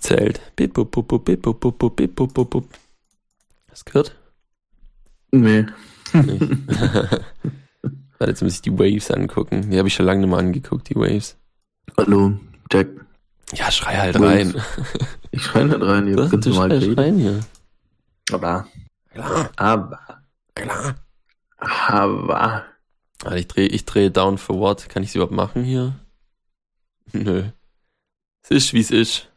Zählt. Bip, bup, bup, bup, bip, bup, bup, bip, bup, bup, bup. Hast du gehört? Nee. Nicht. Warte, jetzt muss ich die Waves angucken. Die habe ich schon lange nicht mehr angeguckt, die Waves. Hallo, Jack. Ja, schrei halt Waves. rein. Ich schreie nicht rein, ihr könnt schreist reden. rein hier. Aber, Klar, aber, klar. aber. Warte, ich drehe ich dreh down for what. Kann ich es überhaupt machen hier? Nö. Es ist, wie es ist.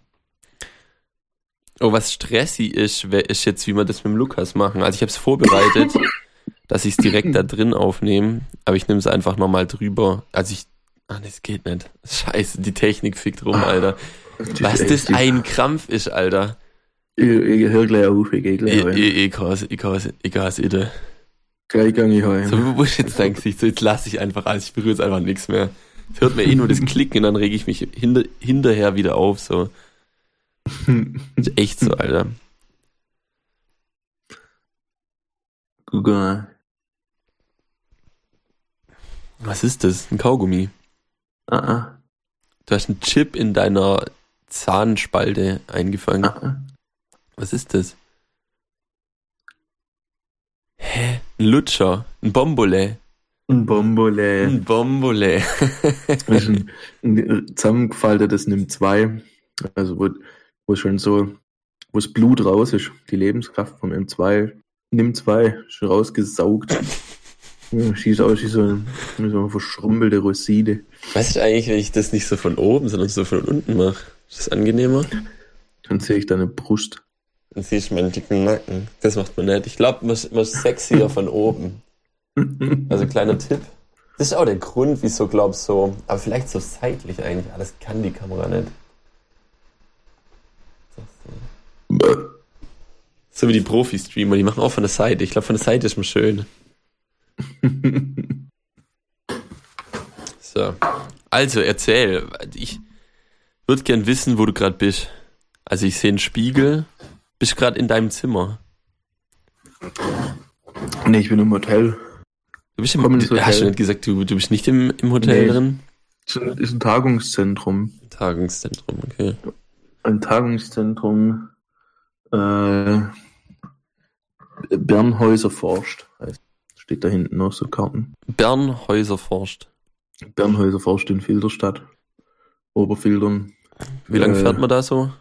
Oh, was stressig ist, ist jetzt, wie wir das mit dem Lukas machen. Also ich habe es vorbereitet, dass ich es direkt da drin aufnehme, aber ich nehme es einfach nochmal drüber. Also ich, ah, das geht nicht. Scheiße, die Technik fickt rum, Alter. Was das ein Krampf ist, Alter. Ich, ich hör gleich auf, ich geh gleich Ich, heim. ich, ich hasse, ich hasse, ich hasse Ide. Gleich gang ich heim. So, wo ist jetzt dein Gesicht? So, jetzt lasse ich einfach alles, ich berühre jetzt einfach nichts mehr. Es hört mir eh nur das Klicken und dann rege ich mich hinter, hinterher wieder auf, so. Ist echt so, Alter. Mal. Was ist das? Ein Kaugummi. Ah, ah, Du hast einen Chip in deiner Zahnspalte eingefangen. ah, ah. Was ist das? Hä? Ein Lutscher. Ein Bombole. Ein Bombole. Ein Bombole. Das ist ein, ein zusammengefaltetes Nimm 2. Also, wo, wo schon so, wo das Blut raus ist, die Lebenskraft vom M2. Nimm 2, schon rausgesaugt. Schießt aus wie so, wie so eine verschrumpelte Rosine. Weißt du eigentlich, wenn ich das nicht so von oben, sondern so von unten mache? Ist das angenehmer? Dann sehe ich deine Brust. Dann siehst du meinen dicken Nacken. Das macht man nicht. Ich glaube, man, ist- man ist sexier von oben. Also kleiner Tipp. Das ist auch der Grund, wieso glaubst so, aber vielleicht so seitlich eigentlich. Ah, das kann die Kamera nicht. So wie die Profi-Streamer, die machen auch von der Seite. Ich glaube, von der Seite ist man schön. So. Also, erzähl. Ich würde gern wissen, wo du gerade bist. Also, ich sehe einen Spiegel. Bist gerade in deinem Zimmer. nee, ich bin im Hotel. Du bist im Komm ins du, Hast du Hotel. nicht gesagt, du, du bist nicht im, im Hotel Nee. drin? Ist ein, ist ein Tagungszentrum. Tagungszentrum, okay. Ein Tagungszentrum. Äh, Bernhäuser forscht. Heißt, steht da hinten noch so Karten. Bernhäuser forscht. Bernhäuser forscht in Filderstadt. Oberfildern. Wie lange Äh, fährt man da so?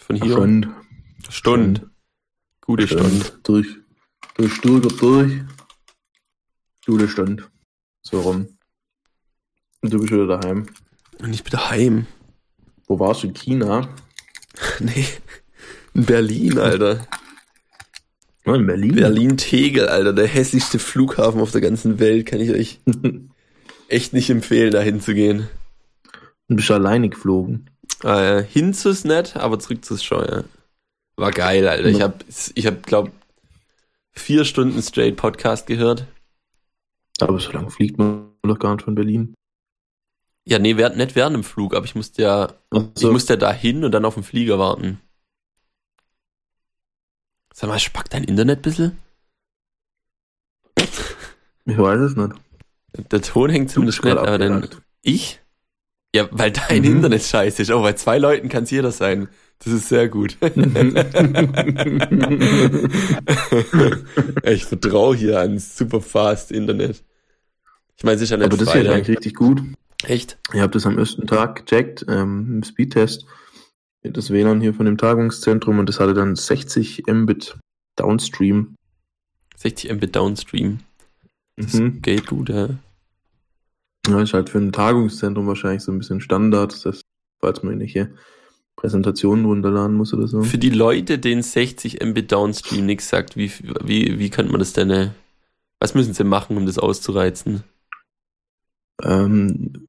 Von hier? Stunde. Stunde. Gute Stunde. Durch, durch Stuttgart durch. Gute Stunde. So rum. Und du bist wieder daheim. Und ich bin daheim. Wo warst du? In China? Nee. In Berlin, Alter. Ah, in Berlin. Berlin-Tegel, Alter. Der hässlichste Flughafen auf der ganzen Welt. Kann ich euch echt nicht empfehlen, da hinzugehen. Du bist alleine geflogen. Ah, ja. Hin zu's nett, aber zurück zu's schon, ja. War geil, Alter. Ich hab, ich hab, glaub, vier Stunden straight Podcast gehört. Aber so lange fliegt man doch gar nicht von Berlin. Ja, nee, nicht während dem Flug, aber ich musste ja, ich Also, musste ja da hin und dann auf den Flieger warten. Sag mal, spackt dein Internet ein bisschen? ich weiß es nicht. Der Ton hängt zumindest nicht, aber dann, ich? Ja, weil dein Mhm. Internet scheiße ist. Oh, bei zwei Leuten kann es jeder sein. Das ist sehr gut. ich vertraue hier an super fast Internet. Ich meine, es ist ja nicht Aber das ist ja eigentlich richtig gut. Echt? Ich habe das am ersten Tag gecheckt, ähm, im Speedtest. Das WLAN hier von dem Tagungszentrum und das hatte dann 60 Mbit Downstream. 60 Mbit Downstream. Das Mhm. geht gut, ja. Ja, ist halt für ein Tagungszentrum wahrscheinlich so ein bisschen Standard, das, falls man irgendwelche Präsentationen runterladen muss oder so. Für die Leute, denen 60 Mbit Downstream nichts sagt, wie, wie, wie könnte man das denn, äh, was müssen sie machen, um das auszureizen? Ähm,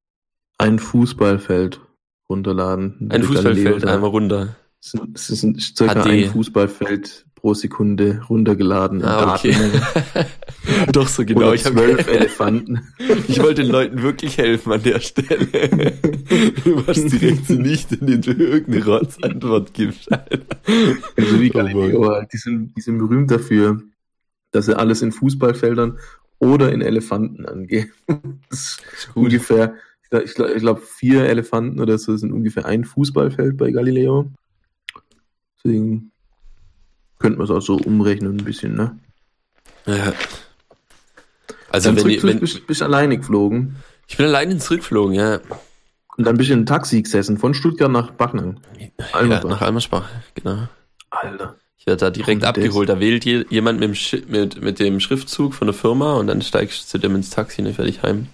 ein Fußballfeld runterladen. Ein Fußballfeld einmal runter. Es ist- es ein- circa HD. ein Fußballfeld pro Sekunde runtergeladen. Ah, okay. Doch so genau. Oder Ich, zwölf Elefanten. ich wollte den Leuten wirklich helfen an der Stelle. Du warst direkt so nicht, indem du irgendeine Rotzantwort gibst. Also wie Oh. Galileo, aber die sind, die sind berühmt dafür, dass sie alles in Fußballfeldern oder in Elefanten angehen. Das ist ungefähr, ich glaube, glaub, vier Elefanten oder so sind ungefähr ein Fußballfeld bei Galileo. Deswegen könnte man es auch so umrechnen ein bisschen, ne? Ja. Also Dann wenn, zurück, wenn bist, bist alleine geflogen ich bin alleine zurückgeflogen, ja. und dann bist du in ein Taxi gesessen von Stuttgart nach Backnang. ja nach Almersbach, genau. Alter. Ich werde da direkt Warum das? abgeholt. Da wählt je, jemand mit dem, mit, mit dem Schriftzug von der Firma und dann steigst du zu dem ins Taxi und dann fährt ich heim.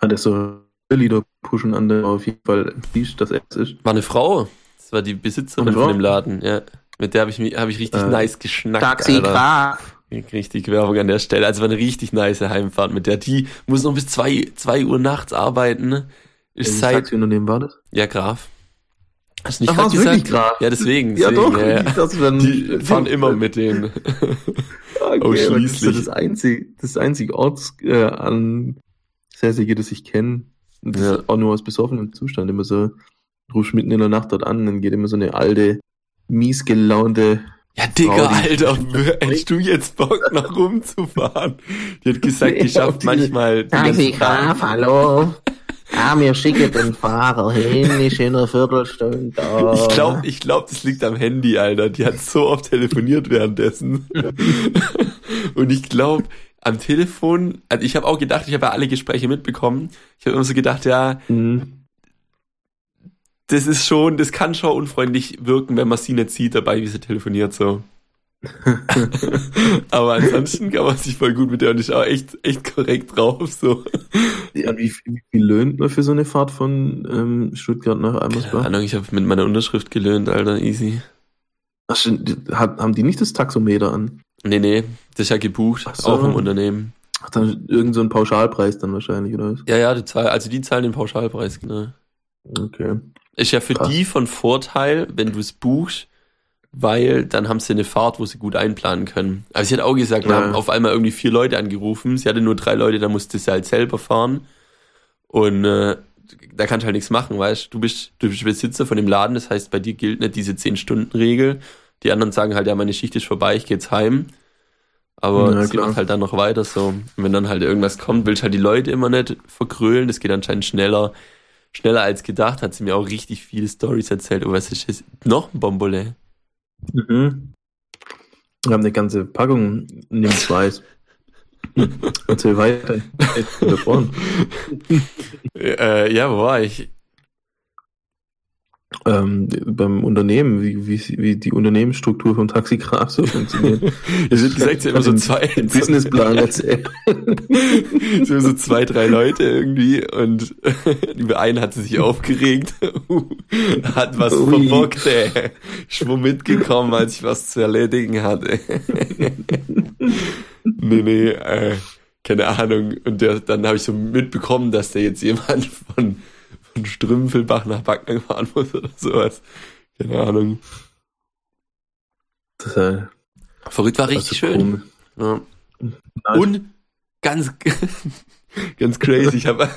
Hat er so Lieder pushen an der auf jeden Fall siehst, dass er es ist. War eine Frau. Das war die Besitzerin von dem Laden, ja. Mit der habe ich, hab ich richtig Äh, nice geschnackt. Alter. Graf. Richtig Werbung an der Stelle. Also war eine richtig nice Heimfahrt mit der. Die muss noch bis zwei, zwei Uhr nachts arbeiten. Ist Welches seit, Taxiunternehmen war das? ja, Graf. Hast du nicht wirklich gesagt? Graf? Ja, deswegen. Ja, deswegen, doch. ja, ja. Dachte, dann- Die fahren immer mit denen. Okay, Ausschließlich. Das ist das einzige, das einzige Orts äh, an Sässige, das ich kenne. Ja. ist auch nur aus besoffenem Zustand. Immer so, rufst mitten in der Nacht dort an, dann geht immer so eine alte, mies gelaunte. Ja, Digga, Alter, hättest du jetzt Bock noch rumzufahren? Die hat gesagt, die schafft manchmal Taxi. Graf, hallo. Ja, wir schicken den Fahrer hin, ist in einer Viertelstunde da. Ich glaube, ich glaub, das liegt am Handy, Alter. Die hat so oft telefoniert währenddessen. Und ich glaube, am Telefon, also ich habe auch gedacht, ich habe ja alle Gespräche mitbekommen. Ich habe immer so gedacht, ja, Mhm. das ist schon, das kann schon unfreundlich wirken, wenn man sie nicht sieht dabei, wie sie telefoniert so. Aber ansonsten kann man sich voll gut mit der und ist auch echt, echt korrekt drauf so. Ja, wie, viel- wie viel löhnt man für so eine Fahrt von ähm, Stuttgart nach Keine Almersbach? Ahnung, ich habe mit meiner Unterschrift gelöhnt, Alter, easy. Ach, haben die nicht das Taxometer an? Nee, nee, das ist ja gebucht, so. auch im Unternehmen. Ach, dann irgend so ein Pauschalpreis dann wahrscheinlich, oder was? Ja, ja, die zahlen, also die zahlen den Pauschalpreis, genau. Okay. Ist ja für Krass. die von Vorteil, wenn du es buchst, weil dann haben sie eine Fahrt, wo sie gut einplanen können. Aber sie hat auch gesagt, wir Ja. haben auf einmal irgendwie vier Leute angerufen. Sie hatte nur drei Leute, da musste sie halt selber fahren. Und äh, da kannst du halt nichts machen, weißt du? bist, du bist Besitzer von dem Laden, das heißt, bei dir gilt nicht diese 10-Stunden-Regel. Die anderen sagen halt, ja, meine Schicht ist vorbei, ich geh jetzt heim. Aber Ja, sie klar. macht halt dann noch weiter so. Und wenn dann halt irgendwas kommt, willst du halt die Leute immer nicht verkrölen. Das geht anscheinend schneller. Schneller als gedacht, hat sie mir auch richtig viele Stories erzählt. Oh, was ist das? Noch ein Bombole. Mhm. Wir haben eine ganze Packung nimm's weiß. Erzähl weiter. Ich. Äh, ja, wo war ich? Ähm, beim Unternehmen, wie, wie, wie die Unternehmensstruktur vom Taxigraf so funktioniert. Es wird gesagt, immer so zwei, Businessplan erzählt. sie haben so zwei, drei Leute irgendwie und über einen hat sie sich aufgeregt, hat was Ui. verbockt, ey. Ich war mitgekommen, als ich was zu erledigen hatte. nee, nee, äh, keine Ahnung. Und der, dann habe ich so mitbekommen, dass der jetzt jemand von, von Strümpfelbach nach Backnang fahren muss oder sowas. Keine Ahnung. Das ist ja Verrückt war richtig schön. Ja. Und ganz, ganz crazy, ich habe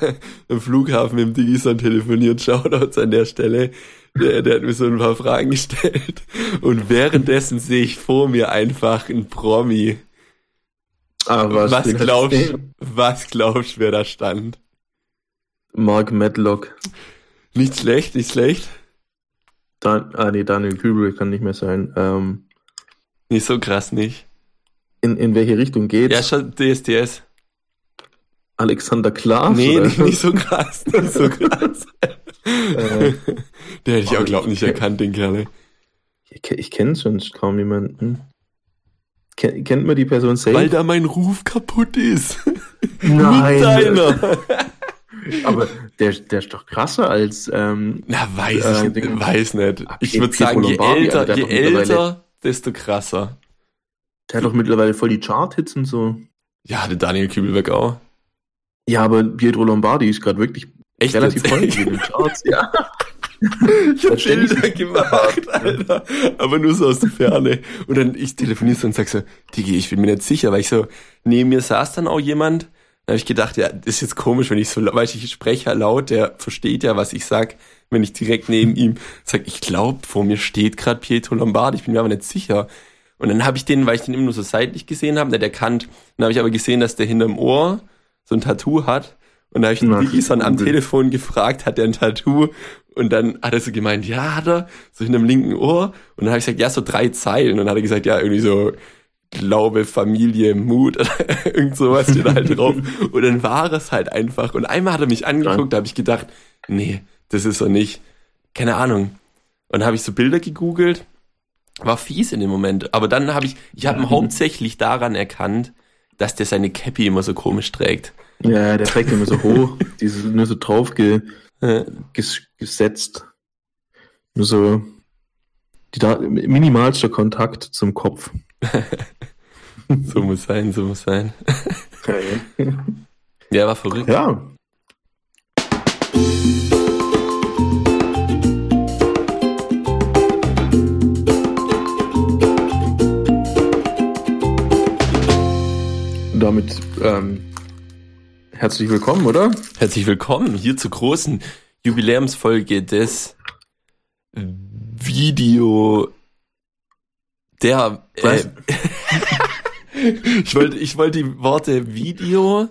am Flughafen mit dem Digison telefoniert, Shoutouts an der Stelle. Der, der hat mir so ein paar Fragen gestellt. Und währenddessen sehe ich vor mir einfach einen Promi. Ah, Was, glaubst was glaubst du, wer da stand? Mark Medlock. Nicht schlecht, nicht schlecht. Dan ah, nee, Daniel Kübel kann nicht mehr sein. Ähm, Nicht so krass, nicht. in, in welche Richtung geht's? Ja, schon DSDS. Alexander Klaas? Nee, nicht, nicht so krass, nicht so krass. Äh, Der hätte ich auch, Oh, glaub nicht ich- erkannt, den Kerle. ich ich kenne sonst kaum jemanden. Ken, kennt man die Person selbst? Weil da mein Ruf kaputt ist. Nein. Mit deiner. Aber der, der ist doch krasser als ähm, Na, weiß Äh, ich Ding. weiß nicht. Ah, Ich würde sagen, je älter, Alter, je älter, desto krasser. der hat doch mittlerweile voll die Chart-Hits und so. Ja, der Daniel Kübelberg auch. Ja, aber Pietro Lombardi ist gerade wirklich Echt relativ freundlich in den Charts. Ja. Ich hab Bilder gemacht. Alter. Aber nur so aus der Ferne. Und dann ich telefoniere so und sag so, Digi, ich bin mir nicht sicher, weil ich so, neben mir saß dann auch jemand. Da habe ich gedacht, ja, das ist jetzt komisch, wenn ich so, weil ich spreche laut, der versteht ja, was ich sag, wenn ich direkt neben ihm sag, ich glaube, vor mir steht gerade Pietro Lombardi, ich bin mir aber nicht sicher. Und dann habe ich den, weil ich den immer nur so seitlich gesehen habe, nicht erkannt. Dann habe ich aber gesehen, dass der hinterm Ohr so ein Tattoo hat. Und da habe ich den so am. Telefon gefragt, hat der ein Tattoo? Und dann hat er so gemeint, ja, hat er, so in dem linken Ohr. Und dann habe ich gesagt, ja, so drei Zeilen. Und dann hat er gesagt, ja, irgendwie so Glaube, Familie, Mut oder irgend sowas steht halt drauf. Und dann war es halt einfach. Und einmal hat er mich angeguckt, da habe ich gedacht, nee, das ist er nicht. Keine Ahnung. Und habe ich so Bilder gegoogelt. War fies in dem Moment. Aber dann habe ich, ich habe ihn hauptsächlich daran erkannt, dass der seine Cappy immer so komisch trägt. Ja, der trägt immer so hoch, die ist nur so drauf ge, ges, gesetzt. Nur so die da, minimalster Kontakt zum Kopf. so muss sein, so muss sein. ja, war verrückt. Ja. Damit ähm, herzlich willkommen, oder? Herzlich willkommen hier zur großen Jubiläumsfolge des Video der äh, ich wollte ich wollte die Worte Video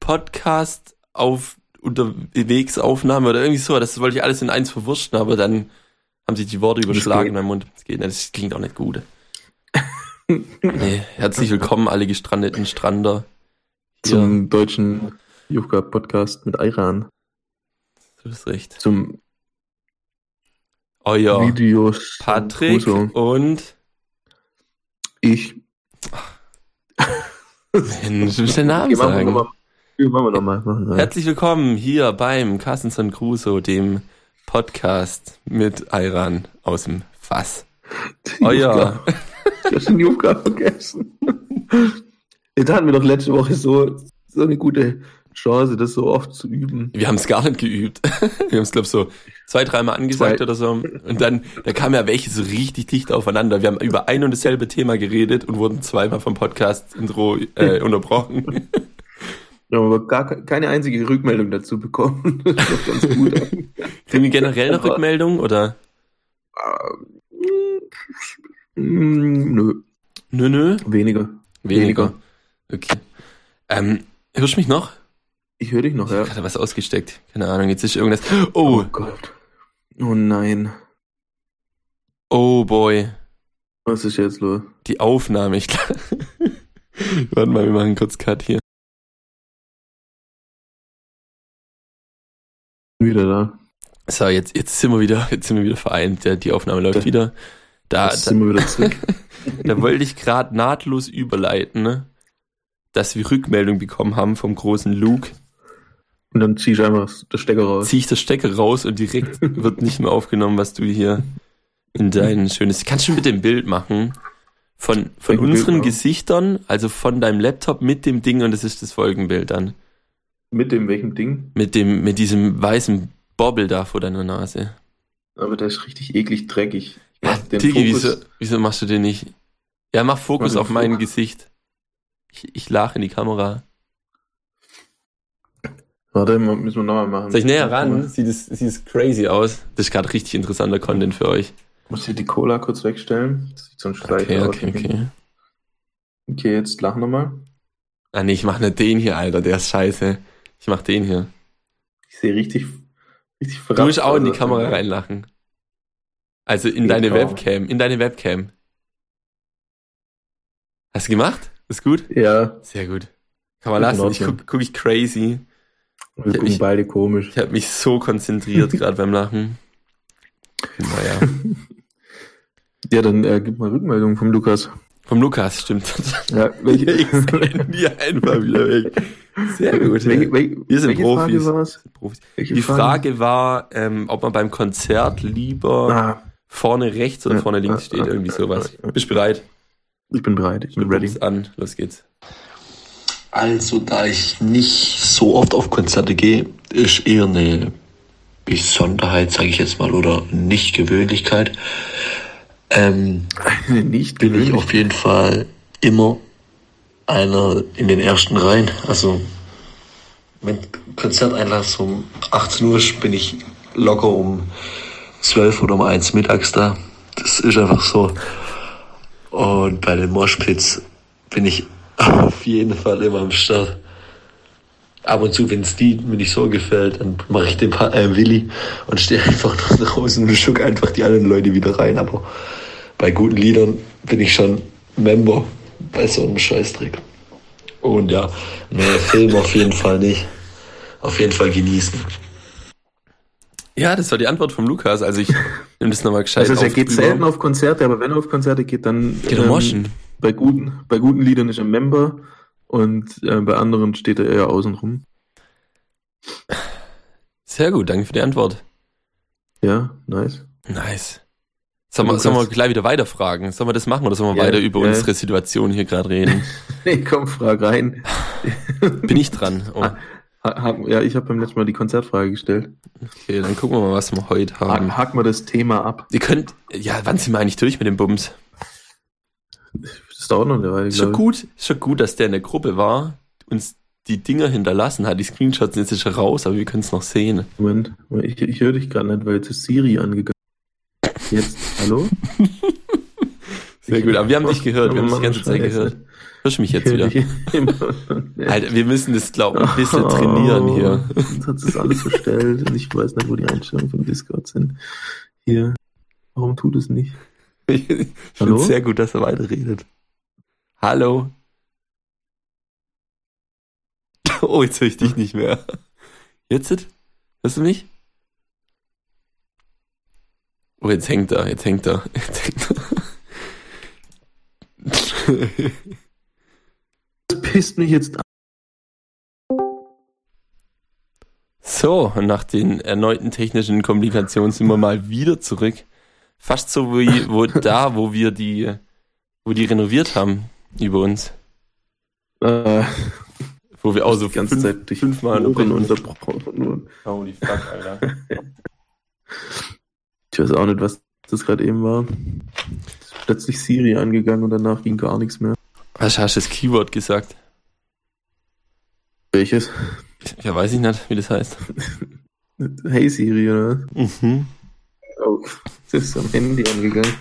Podcast auf Unterwegsaufnahme oder irgendwie so, das wollte ich alles in eins verwurschen, aber dann haben sich die Worte überschlagen in meinem Mund. Das geht nicht, das klingt auch nicht gut. nee, herzlich willkommen alle gestrandeten Strander. Hier. Zum deutschen Jufka Podcast mit Iran. Du bist recht. Zum euer Videos Patrick und ich. Mensch, du musst den Namen okay, sagen. Machen wir nochmal. Wir. Herzlich willkommen hier beim Carstenson Crusoe, dem Podcast mit Iran aus dem Fass. Euer. Ich hab schon die Aufgabe vergessen. Jetzt hatten wir doch letzte Woche so, so eine gute Chance, das so oft zu üben. Wir haben es gar nicht geübt. Wir haben es, glaube ich, so zwei, dreimal angesagt zwei. oder so. Und dann, da kam ja welche so richtig dicht aufeinander. Wir haben über ein und dasselbe Thema geredet und wurden zweimal vom Podcast-Intro äh, unterbrochen. Wir haben aber gar keine einzige Rückmeldung dazu bekommen. Das ist doch ganz gut. Kriegen wir generell eine Rückmeldung, oder? Ähm, nö. Nö, nö? Weniger. Weniger. Okay. Ähm, hörst du mich noch? Ich höre dich noch, ja. Ich habe was ausgesteckt. Keine Ahnung, jetzt ist irgendwas. Oh. oh Gott. Oh nein. Oh boy. Was ist jetzt los? Die Aufnahme, ich glaube. Warte mal, wir machen kurz Cut hier. Wieder da. So, jetzt, jetzt sind wir wieder, jetzt sind wir wieder vereint. Ja, die Aufnahme läuft da, wieder. Da, da sind wir wieder zurück. da wollte ich gerade nahtlos überleiten, ne? dass wir Rückmeldung bekommen haben vom großen Luke, und dann zieh ich einfach das Stecker raus. Zieh ich das Stecker raus und direkt wird nicht mehr aufgenommen, was du hier in dein schönes. Kannst du mit dem Bild machen? Von, von unseren Bild, Gesichtern, also von deinem Laptop mit dem Ding und das ist das Folgenbild dann. Mit dem welchem Ding? Mit dem, mit diesem weißen Bobbel da vor deiner Nase. Aber der ist richtig eklig dreckig. Ja, Digi, wieso, wieso machst du den nicht? Ja, mach Fokus mach auf mein Gesicht. Ich, ich lache in die Kamera. Warte, müssen wir nochmal machen. Soll ich näher ran? Sieht es, sieht es crazy aus. Das ist gerade richtig interessanter Content für euch. Muss hier die Cola kurz wegstellen. Das sieht sonst gleich okay, aus. Okay, okay. Okay, jetzt lach nochmal. Ah nee, ich mach nicht den hier, Alter. Der ist scheiße. Ich mach den hier. Ich sehe richtig, richtig verrückt. Du musst auch in die Kamera reinlachen. Also in deine auch. Webcam. In deine Webcam. Hast du gemacht? Ist gut? Ja. Sehr gut. Kann man lassen. Ich guck, guck ich crazy. Wir gucken mich, beide komisch. Ich habe mich so konzentriert gerade beim Lachen. Naja. Ja, dann äh, gib mal Rückmeldung vom Lukas. Vom Lukas, stimmt. Ja, welche? ich die einfach wieder weg. Sehr gut. Welche, welche, Wir sind Profis. Profis. Die Frage war, ähm, ob man beim Konzert lieber ah. vorne rechts oder ja, vorne links ah, steht, irgendwie sowas. Bist du bereit? Ich bin bereit, ich bin ready. an, los geht's. Also, da ich nicht so oft auf Konzerte gehe, ist eher eine Besonderheit, sage ich jetzt mal, oder Nicht-Gewöhnlichkeit. Ähm, nicht bin ich auf jeden Fall immer einer in den ersten Reihen. Also, wenn Konzerteinlass um 18 Uhr ist, bin ich locker um 12 oder um 1 mittags da. Das ist einfach so. Und bei den Moshpits bin ich auf jeden Fall immer am Start. ab und zu, wenn es Lied mir nicht so gefällt, dann mache ich den pa äh, Willi und stehe einfach nur draußen und schuck einfach die anderen Leute wieder rein. Aber bei guten Liedern bin ich schon Member bei so einem Scheißdreck. Und ja, nee, Film auf jeden Fall nicht. Auf jeden Fall genießen. Ja, das war die Antwort vom Lukas. Also ich nehme das nochmal gescheit Also er geht selten auf Konzerte, aber wenn er auf Konzerte geht, dann Geht er moschen. Bei guten, bei guten Liedern ist er Member und äh, bei anderen steht er eher außen rum. Sehr gut, danke für die Antwort. Ja, nice. Nice. Sollen wir, sollen wir gleich wieder weiterfragen? Sollen wir das machen oder sollen wir Ja, weiter über ja. unsere Situation hier gerade reden? Nee, komm, frag rein. Bin ich dran? Oh, Ha- Hack, ja, ich habe beim letzten Mal die Konzertfrage gestellt. okay, dann gucken wir mal, was wir heute haben. Hack, hack mal das Thema ab. Ihr könnt, ja, wann sind wir eigentlich durch mit dem Bums? Das dauert noch eine Weile, Ist schon gut, ist schon gut, dass der in der Gruppe war, uns die Dinger hinterlassen hat. Die Screenshots sind jetzt schon raus, aber wir können es noch sehen. Moment, ich, ich höre dich gerade nicht, weil jetzt ist Siri angegangen. Jetzt, hallo? Sehr Ich- gut, aber wir haben dich gehört, wir haben dich die ganze Zeit Scheiße. gehört. Hörst du mich jetzt wieder? Alter, wir müssen das, glaube ich, ein bisschen trainieren hier. Oh, Jetzt hat es alles verstellt und ich weiß nicht, wo die Einstellungen von Discord sind. Hier. Warum tut es nicht? Ich finde Hallo? sehr gut, dass er weiterredet. Hallo? Oh, jetzt höre ich dich nicht mehr. Jetzt? Hörst du mich? Oh, jetzt hängt er, jetzt hängt er, jetzt hängt er. Das pisst mich jetzt an. So, nach den erneuten technischen Komplikationen sind wir mal wieder zurück. Fast so wie wo da, wo wir die, wo die renoviert haben über uns. Äh, Wo wir auch so die ganze fünf, Zeit durch fünfmal unterbrochen. Holy fuck, Alter. ich weiß auch nicht, was das gerade eben war. Ist plötzlich Siri angegangen und danach ging gar nichts mehr. Was hast du das Keyword gesagt? Welches? Ja, weiß ich nicht, wie das heißt. Hey Siri, oder? Mhm. Oh, das ist am Handy angegangen.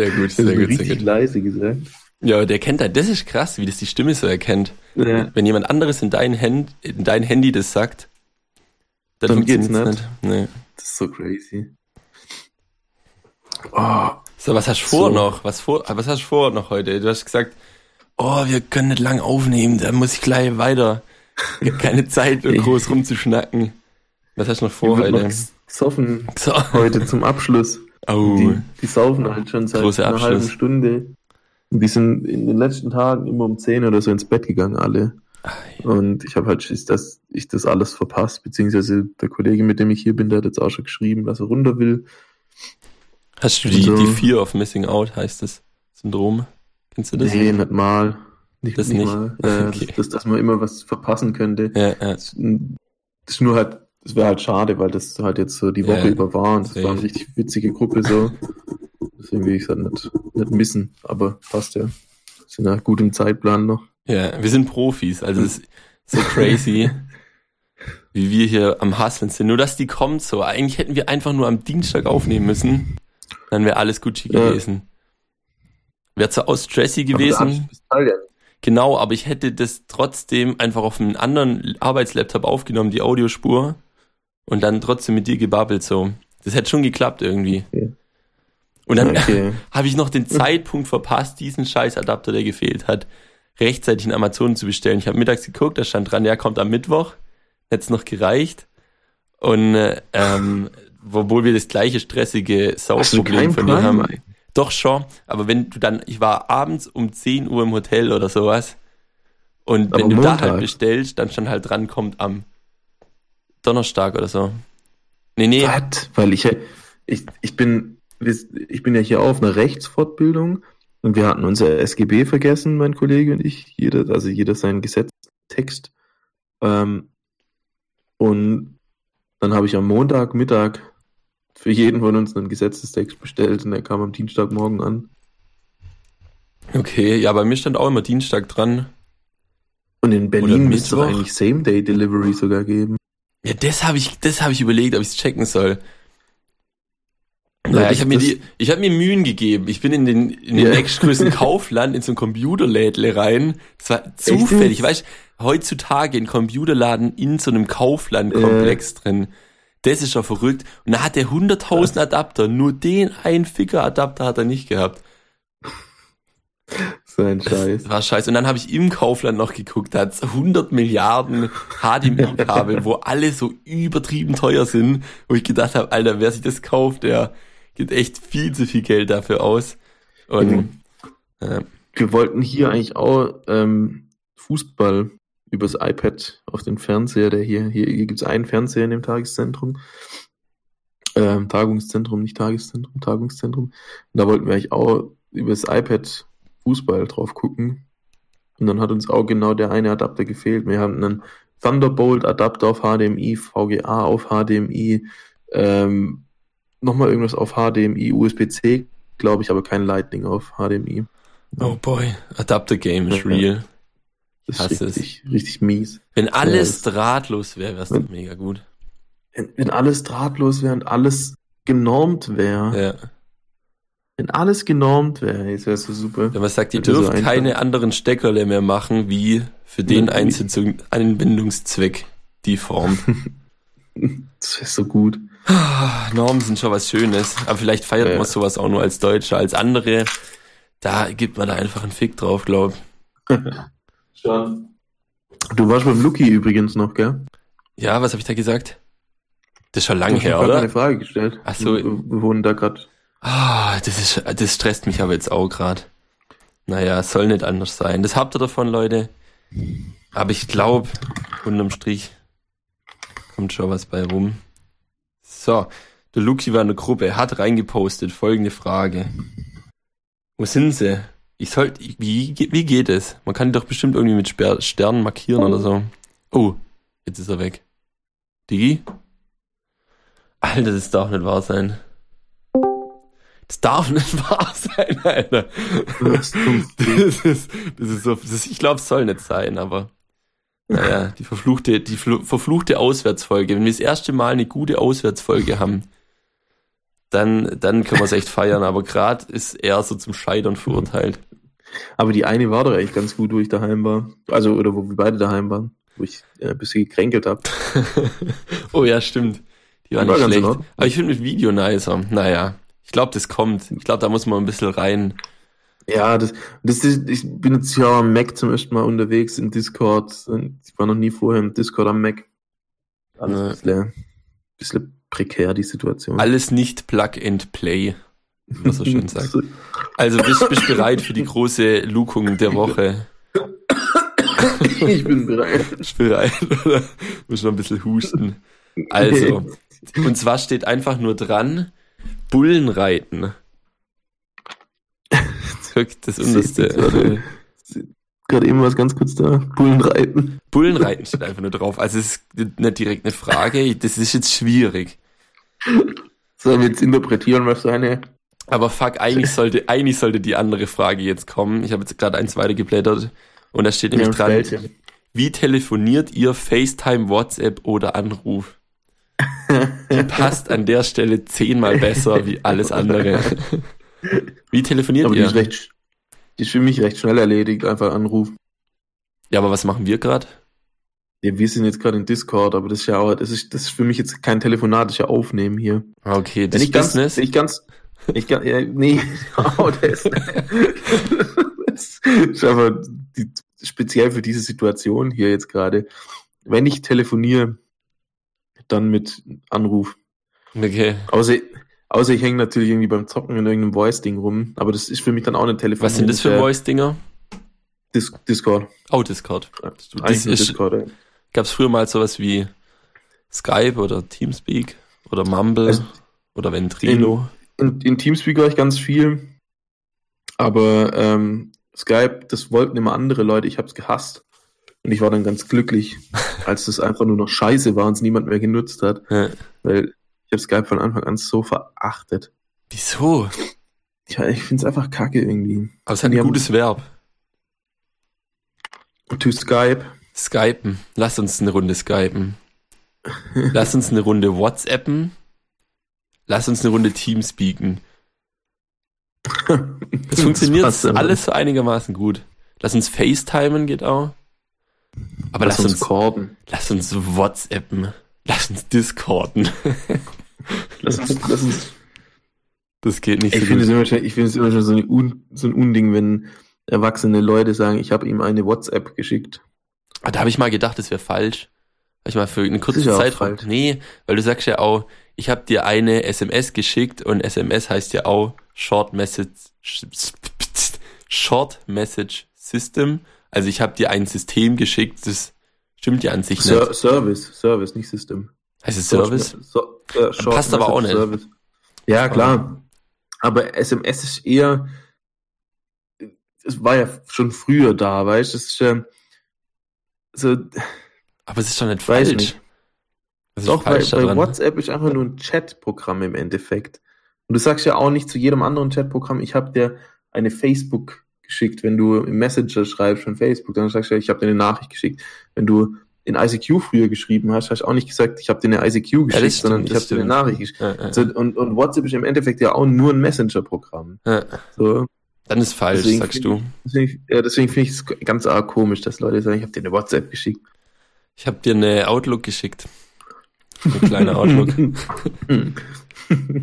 Sehr gut, Das sehr gut, sehr richtig gut. leise gesagt. Ja, der kennt halt, das ist krass, wie das die Stimme so erkennt. Ja. Wenn jemand anderes in dein, Hand, in dein Handy das sagt, dann, Dann geht's funktioniert's Nee. Das ist so crazy. Oh, So, was hast du vor So. noch? Was, vor, was hast du vor noch heute? Du hast gesagt, oh, wir können nicht lang aufnehmen, da muss ich gleich weiter. Keine Zeit, groß rumzuschnacken. Was hast du noch vor wird noch heute? gesoffen So. heute zum Abschluss. Oh, Die, die saufen halt schon seit Großer einer halben Abschluss. Stunde. Und die sind in den letzten Tagen immer um 10 oder so ins Bett gegangen, alle. Und ich habe halt Schiss, dass ich das alles verpasse, beziehungsweise der Kollege, mit dem ich hier bin, der hat jetzt auch schon geschrieben, dass er runter will. hast du die, So. die Fear of Missing Out, heißt das Syndrom? Kennst du das? Nee, nicht mal. Nicht, Das nicht, mal. Äh, Okay. das, das, dass man immer was verpassen könnte. Ja, ja. Das, das ist nur halt, das wäre halt schade, weil das halt jetzt so die Woche Ja, über war und das war eine richtig witzige Gruppe so. Deswegen will ich es halt nicht, nicht missen, aber passt ja. Sind ja gut im Zeitplan noch. Ja, wir sind Profis, also es ist so crazy, wie wir hier am Hustlen sind. Nur, dass die kommt so. Eigentlich hätten wir einfach nur am Dienstag aufnehmen müssen. Dann wäre alles Gucci Ja. gewesen. Wäre zwar aus Stressy gewesen, genau, aber ich hätte das trotzdem einfach auf einem anderen Arbeitslaptop aufgenommen, die Audiospur, und dann trotzdem mit dir gebabbelt so. Das hätte schon geklappt irgendwie. Okay. Und dann Okay. habe ich noch den Zeitpunkt verpasst, diesen Scheißadapter, der gefehlt hat, rechtzeitig in Amazon zu bestellen. Ich habe mittags geguckt, da stand dran, der kommt am Mittwoch. Hätte es noch gereicht. Und äh, ähm, obwohl wir das gleiche stressige Saufproblem kein von dir haben. Doch schon, aber wenn du dann, ich war abends um 10 Uhr im Hotel oder sowas. Und wenn Aber du da montags? halt bestellst, dann stand halt dran, kommt am Donnerstag oder so. Nee, nee, Was? Weil ich, ich, ich bin, ich bin ja hier auf einer Rechtsfortbildung und wir hatten unser SGB vergessen, mein Kollege und ich, jeder, also jeder seinen Gesetztext. Ähm, und dann habe ich am Montagmittag für jeden von uns einen Gesetzestext bestellt und der kam am Dienstagmorgen an. okay, ja, bei mir stand auch immer Dienstag dran. Und in Berlin müsste es eigentlich Same-Day-Delivery sogar geben. Ja, das habe ich, das habe ich überlegt, ob ich es checken soll. Naja, ich habe mir die, ich habe mir Mühen gegeben. Ich bin in den, in den Ja. nächstgrößten Kaufland in so ein Computerlädle rein. Das war zufällig. Weißt heutzutage in Computerladen in so einem Kauflandkomplex drin. Das ist ja verrückt. Und da hat er 100.000 Adapter. Nur den einen Ficker-Adapter hat er nicht gehabt. So ein Scheiß. Das war scheiße. Und dann habe ich im Kaufland noch geguckt, da hat's 100 Milliarden HDMI-Kabel, wo alle so übertrieben teuer sind, wo ich gedacht habe, Alter, wer sich das kauft, der gibt echt viel zu viel Geld dafür aus. Und äh, Wir wollten hier eigentlich auch ähm, Fußball übers iPad auf den Fernseher, der hier, hier, hier gibt's einen Fernseher in dem Tageszentrum. Ähm, Tagungszentrum, nicht Tageszentrum, Tagungszentrum. Und da wollten wir eigentlich auch übers iPad Fußball drauf gucken. Und dann hat uns auch genau der eine Adapter gefehlt. Wir haben einen Thunderbolt-Adapter auf HDMI, VGA auf HDMI, ähm, nochmal irgendwas auf HDMI, USB-C, glaube ich, aber kein Lightning auf HDMI. oh boy, Adapter Game ist Ja. real. Das ist es. richtig, richtig mies. Wenn alles Ja, drahtlos wäre, wäre es mega gut. Wenn, wenn alles drahtlos wäre und alles genormt wäre, Ja. Wenn alles genormt wäre, jetzt wäre es so super. Wenn man sagt, ihr Könnte so keine anderen Steckerle mehr machen, wie für den Ja, Einsetzung, Anwendungszweck die Form. Das wäre so gut. Ah, Normen sind schon was Schönes, aber vielleicht feiert Ja. man sowas auch nur als Deutscher. Als andere, da gibt man da einfach einen Fick drauf, glaub. Schon. Du warst beim Luki übrigens noch, gell? Ja, was habe ich da gesagt? Das ist schon lang Ich her, hab grad oder? eine Frage gestellt. Ach so. Wir, wir wohnen da gerade. Ah, das ist, das stresst mich aber jetzt auch grad. Naja, soll nicht anders sein. Das habt ihr davon, Leute. Aber ich glaube, unterm Strich kommt schon was bei rum. So, der Luki war in der Gruppe, hat reingepostet, folgende Frage. Wo sind sie? Ich sollte, wie, wie geht es? Man kann die doch bestimmt irgendwie mit Sternen markieren oder so. Oh, jetzt ist er weg. Digi? Alter, das darf nicht wahr sein. Das darf nicht wahr sein, Alter. Das ist, das ist so, das ist, ich glaube, es soll nicht sein, aber naja, die verfluchte, die flu- verfluchte Auswärtsfolge. Wenn wir das erste Mal eine gute Auswärtsfolge haben, dann, dann können wir es echt feiern, aber gerade ist er so zum Scheitern verurteilt. Aber die eine war doch eigentlich ganz gut, wo ich daheim war. Also, oder wo wir beide daheim waren. Wo ich äh, ein bisschen gekränkelt habe. oh ja, stimmt. Die war War nicht schlecht. Aber ich finde mit Video nicer. Naja, ich glaube, das kommt. Ich glaube, da muss man ein bisschen rein. Ja, das, das ist, ich bin jetzt ja am Mac zum ersten Mal unterwegs im Discord. Ich war noch nie vorher im Discord am Mac. Alles ein bisschen, bisschen prekär, die Situation. Alles nicht Plug and Play, wie man so schön sagt. Also bist, bist bereit für die große Lukung der Woche? ich bin bereit. Bist bereit, oder? Muss noch ein bisschen husten. Also, und zwar steht einfach nur dran, Bullenreiten. Das unterste. Gerade eben was ganz kurz da. Bullenreiten. Bullenreiten steht einfach nur drauf. Also es ist nicht direkt eine Frage, das ist jetzt schwierig. Sollen wir jetzt interpretieren, was seine. Aber fuck, eigentlich sollte, eigentlich sollte die andere Frage jetzt kommen. Ich habe jetzt gerade eins weiter geblättert und da steht nämlich Ja, dran, wie telefoniert ihr FaceTime, WhatsApp oder Anruf? Die passt an der Stelle zehnmal besser wie alles andere. Wie telefoniert Aber die ihr? ist recht, die ist für mich recht schnell erledigt, einfach Anruf. Ja, aber was machen wir gerade? Ja, wir sind jetzt gerade in Discord, aber das ist ja auch, das ist, das ist für mich jetzt kein Telefonat, das ist ja Aufnehmen hier. Ah, Okay, Wenn das ich ganz, Business. ich ganz, ich ganz, ja, nee, oh, das, das ist einfach die, speziell für diese Situation hier jetzt gerade. Wenn ich telefoniere, dann mit Anruf. okay. Außer, außer ich hänge natürlich irgendwie beim Zocken in irgendeinem Voice-Ding rum, aber das ist für mich dann auch eine Telefon. Was sind das für Voice-Dinger? Dis Discord. Oh, Discord. Eigentlich Das ist, Discord, ey. gab es früher mal sowas wie Skype oder Teamspeak oder Mumble Also, oder Ventrilo? In, in Teamspeak war ich ganz viel, aber ähm, Skype, das wollten immer andere Leute, ich habe es gehasst. Und ich war dann ganz glücklich, als das einfach nur noch scheiße war und es niemand mehr genutzt hat, Ja. weil ich habe Skype von Anfang an so verachtet. Wieso? Ja, ich finde es einfach kacke irgendwie. Aber es hat Die ein haben- gutes Verb. To Skype. Skypen. Lass uns eine Runde skypen. Lass uns eine Runde WhatsAppen. lass uns eine Runde Teamspeaken. Das funktioniert alles so einigermaßen gut. Lass uns FaceTimen geht auch. Aber lass, uns, corden. lass uns WhatsAppen. Lass uns Discorden. Lass uns, lass uns Das geht nicht Ich so finde es immer schon, ich finde es immer schon so, Un, so ein Unding, wenn erwachsene Leute sagen, ich habe ihm eine WhatsApp geschickt. Ah, Da habe ich mal gedacht, das wäre falsch. Hab ich mal für eine kurze Zeit. falsch. Nee, weil du sagst ja auch, ich habe dir eine SMS geschickt und SMS heißt ja auch Short Message Short Message System. Also ich habe dir ein System geschickt, das stimmt ja an sich Ser nicht. Service, Service, nicht System. Heißt es Service? So, äh, Passt aber auch nicht. Service. Ja, klar. Aber SMS ist eher, es war ja schon früher da, weißt du, es ist ja, so, Aber es ist doch nicht falsch. nicht. Doch, bei, falsch bei daran? WhatsApp ist einfach nur ein Chatprogramm im Endeffekt. Und du sagst ja auch nicht zu jedem anderen Chatprogramm, ich habe dir eine Facebook geschickt, wenn du im Messenger schreibst von Facebook, dann sagst du ich habe dir eine Nachricht geschickt. Wenn du in ICQ früher geschrieben hast, hast du auch nicht gesagt, ich habe dir eine ICQ geschickt, Ja, das sondern stimmt, ich habe dir eine stimmt. Nachricht geschickt. Ja, ja, Also, und, und WhatsApp ist im Endeffekt ja auch nur ein Messenger-Programm. So, Dann ist falsch, Deswegen sagst du. deswegen, ja, deswegen finde ich es ganz arg komisch, dass Leute sagen, ich habe dir eine WhatsApp geschickt. Ich habe dir eine Outlook geschickt. Eine kleine Outlook.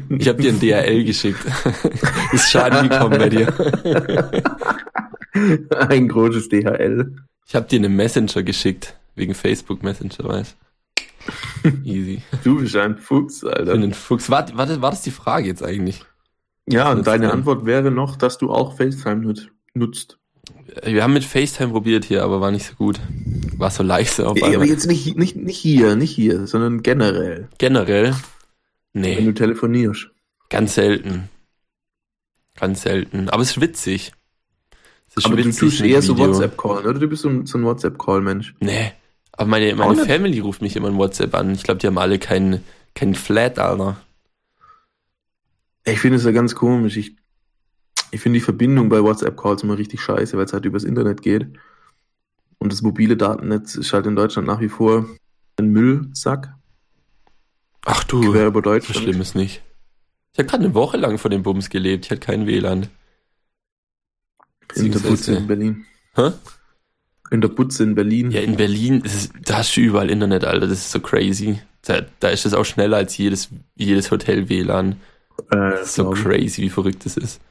Ich habe dir ein DRL geschickt. Ist Schaden gekommen bei dir. ein großes DHL. Ich habe dir eine Messenger geschickt. Wegen Facebook Messenger, weißt Easy. Du bist ein Fuchs, Ich Alter. bin ein Fuchs. War, war, das, war das die Frage jetzt eigentlich? Ja, und deine Antwort wäre noch, dass du auch FaceTime nut nutzt. Wir haben mit FaceTime probiert hier, aber war nicht so gut. War so leise auf Ja, aber einmal. jetzt nicht, nicht, nicht hier, nicht hier, sondern generell, Generell? wenn Nee, du telefonierst. ganz selten. Ganz selten. Aber es ist witzig. Es ist Aber du witzig tust mit eher so. WhatsApp-Call, oder? Du bist so ein, so ein WhatsApp-Call-Mensch. Nee. Aber meine, Auch meine nicht? Family ruft mich immer in WhatsApp an. Ich glaube, die haben alle keinen kein Flat, Alter. Ich finde es ja ganz komisch. Ich, ich finde die Verbindung bei WhatsApp-Calls immer richtig scheiße, weil es halt übers Internet geht. Und das mobile Datennetz ist halt in Deutschland nach wie vor ein Müllsack, Ach du, quer über so Deutschland. schlimm ist nicht. Ich habe gerade eine Woche lang vor dem Bums gelebt. Ich hatte kein WLAN. In der Butze in Berlin. Hä? In der Butze in Berlin. Ja, in Berlin, ist es, da hast du überall Internet, Alter. Das ist so crazy. Da, da ist es auch schneller als jedes, jedes Hotel WLAN. äh, so crazy, wie verrückt das ist.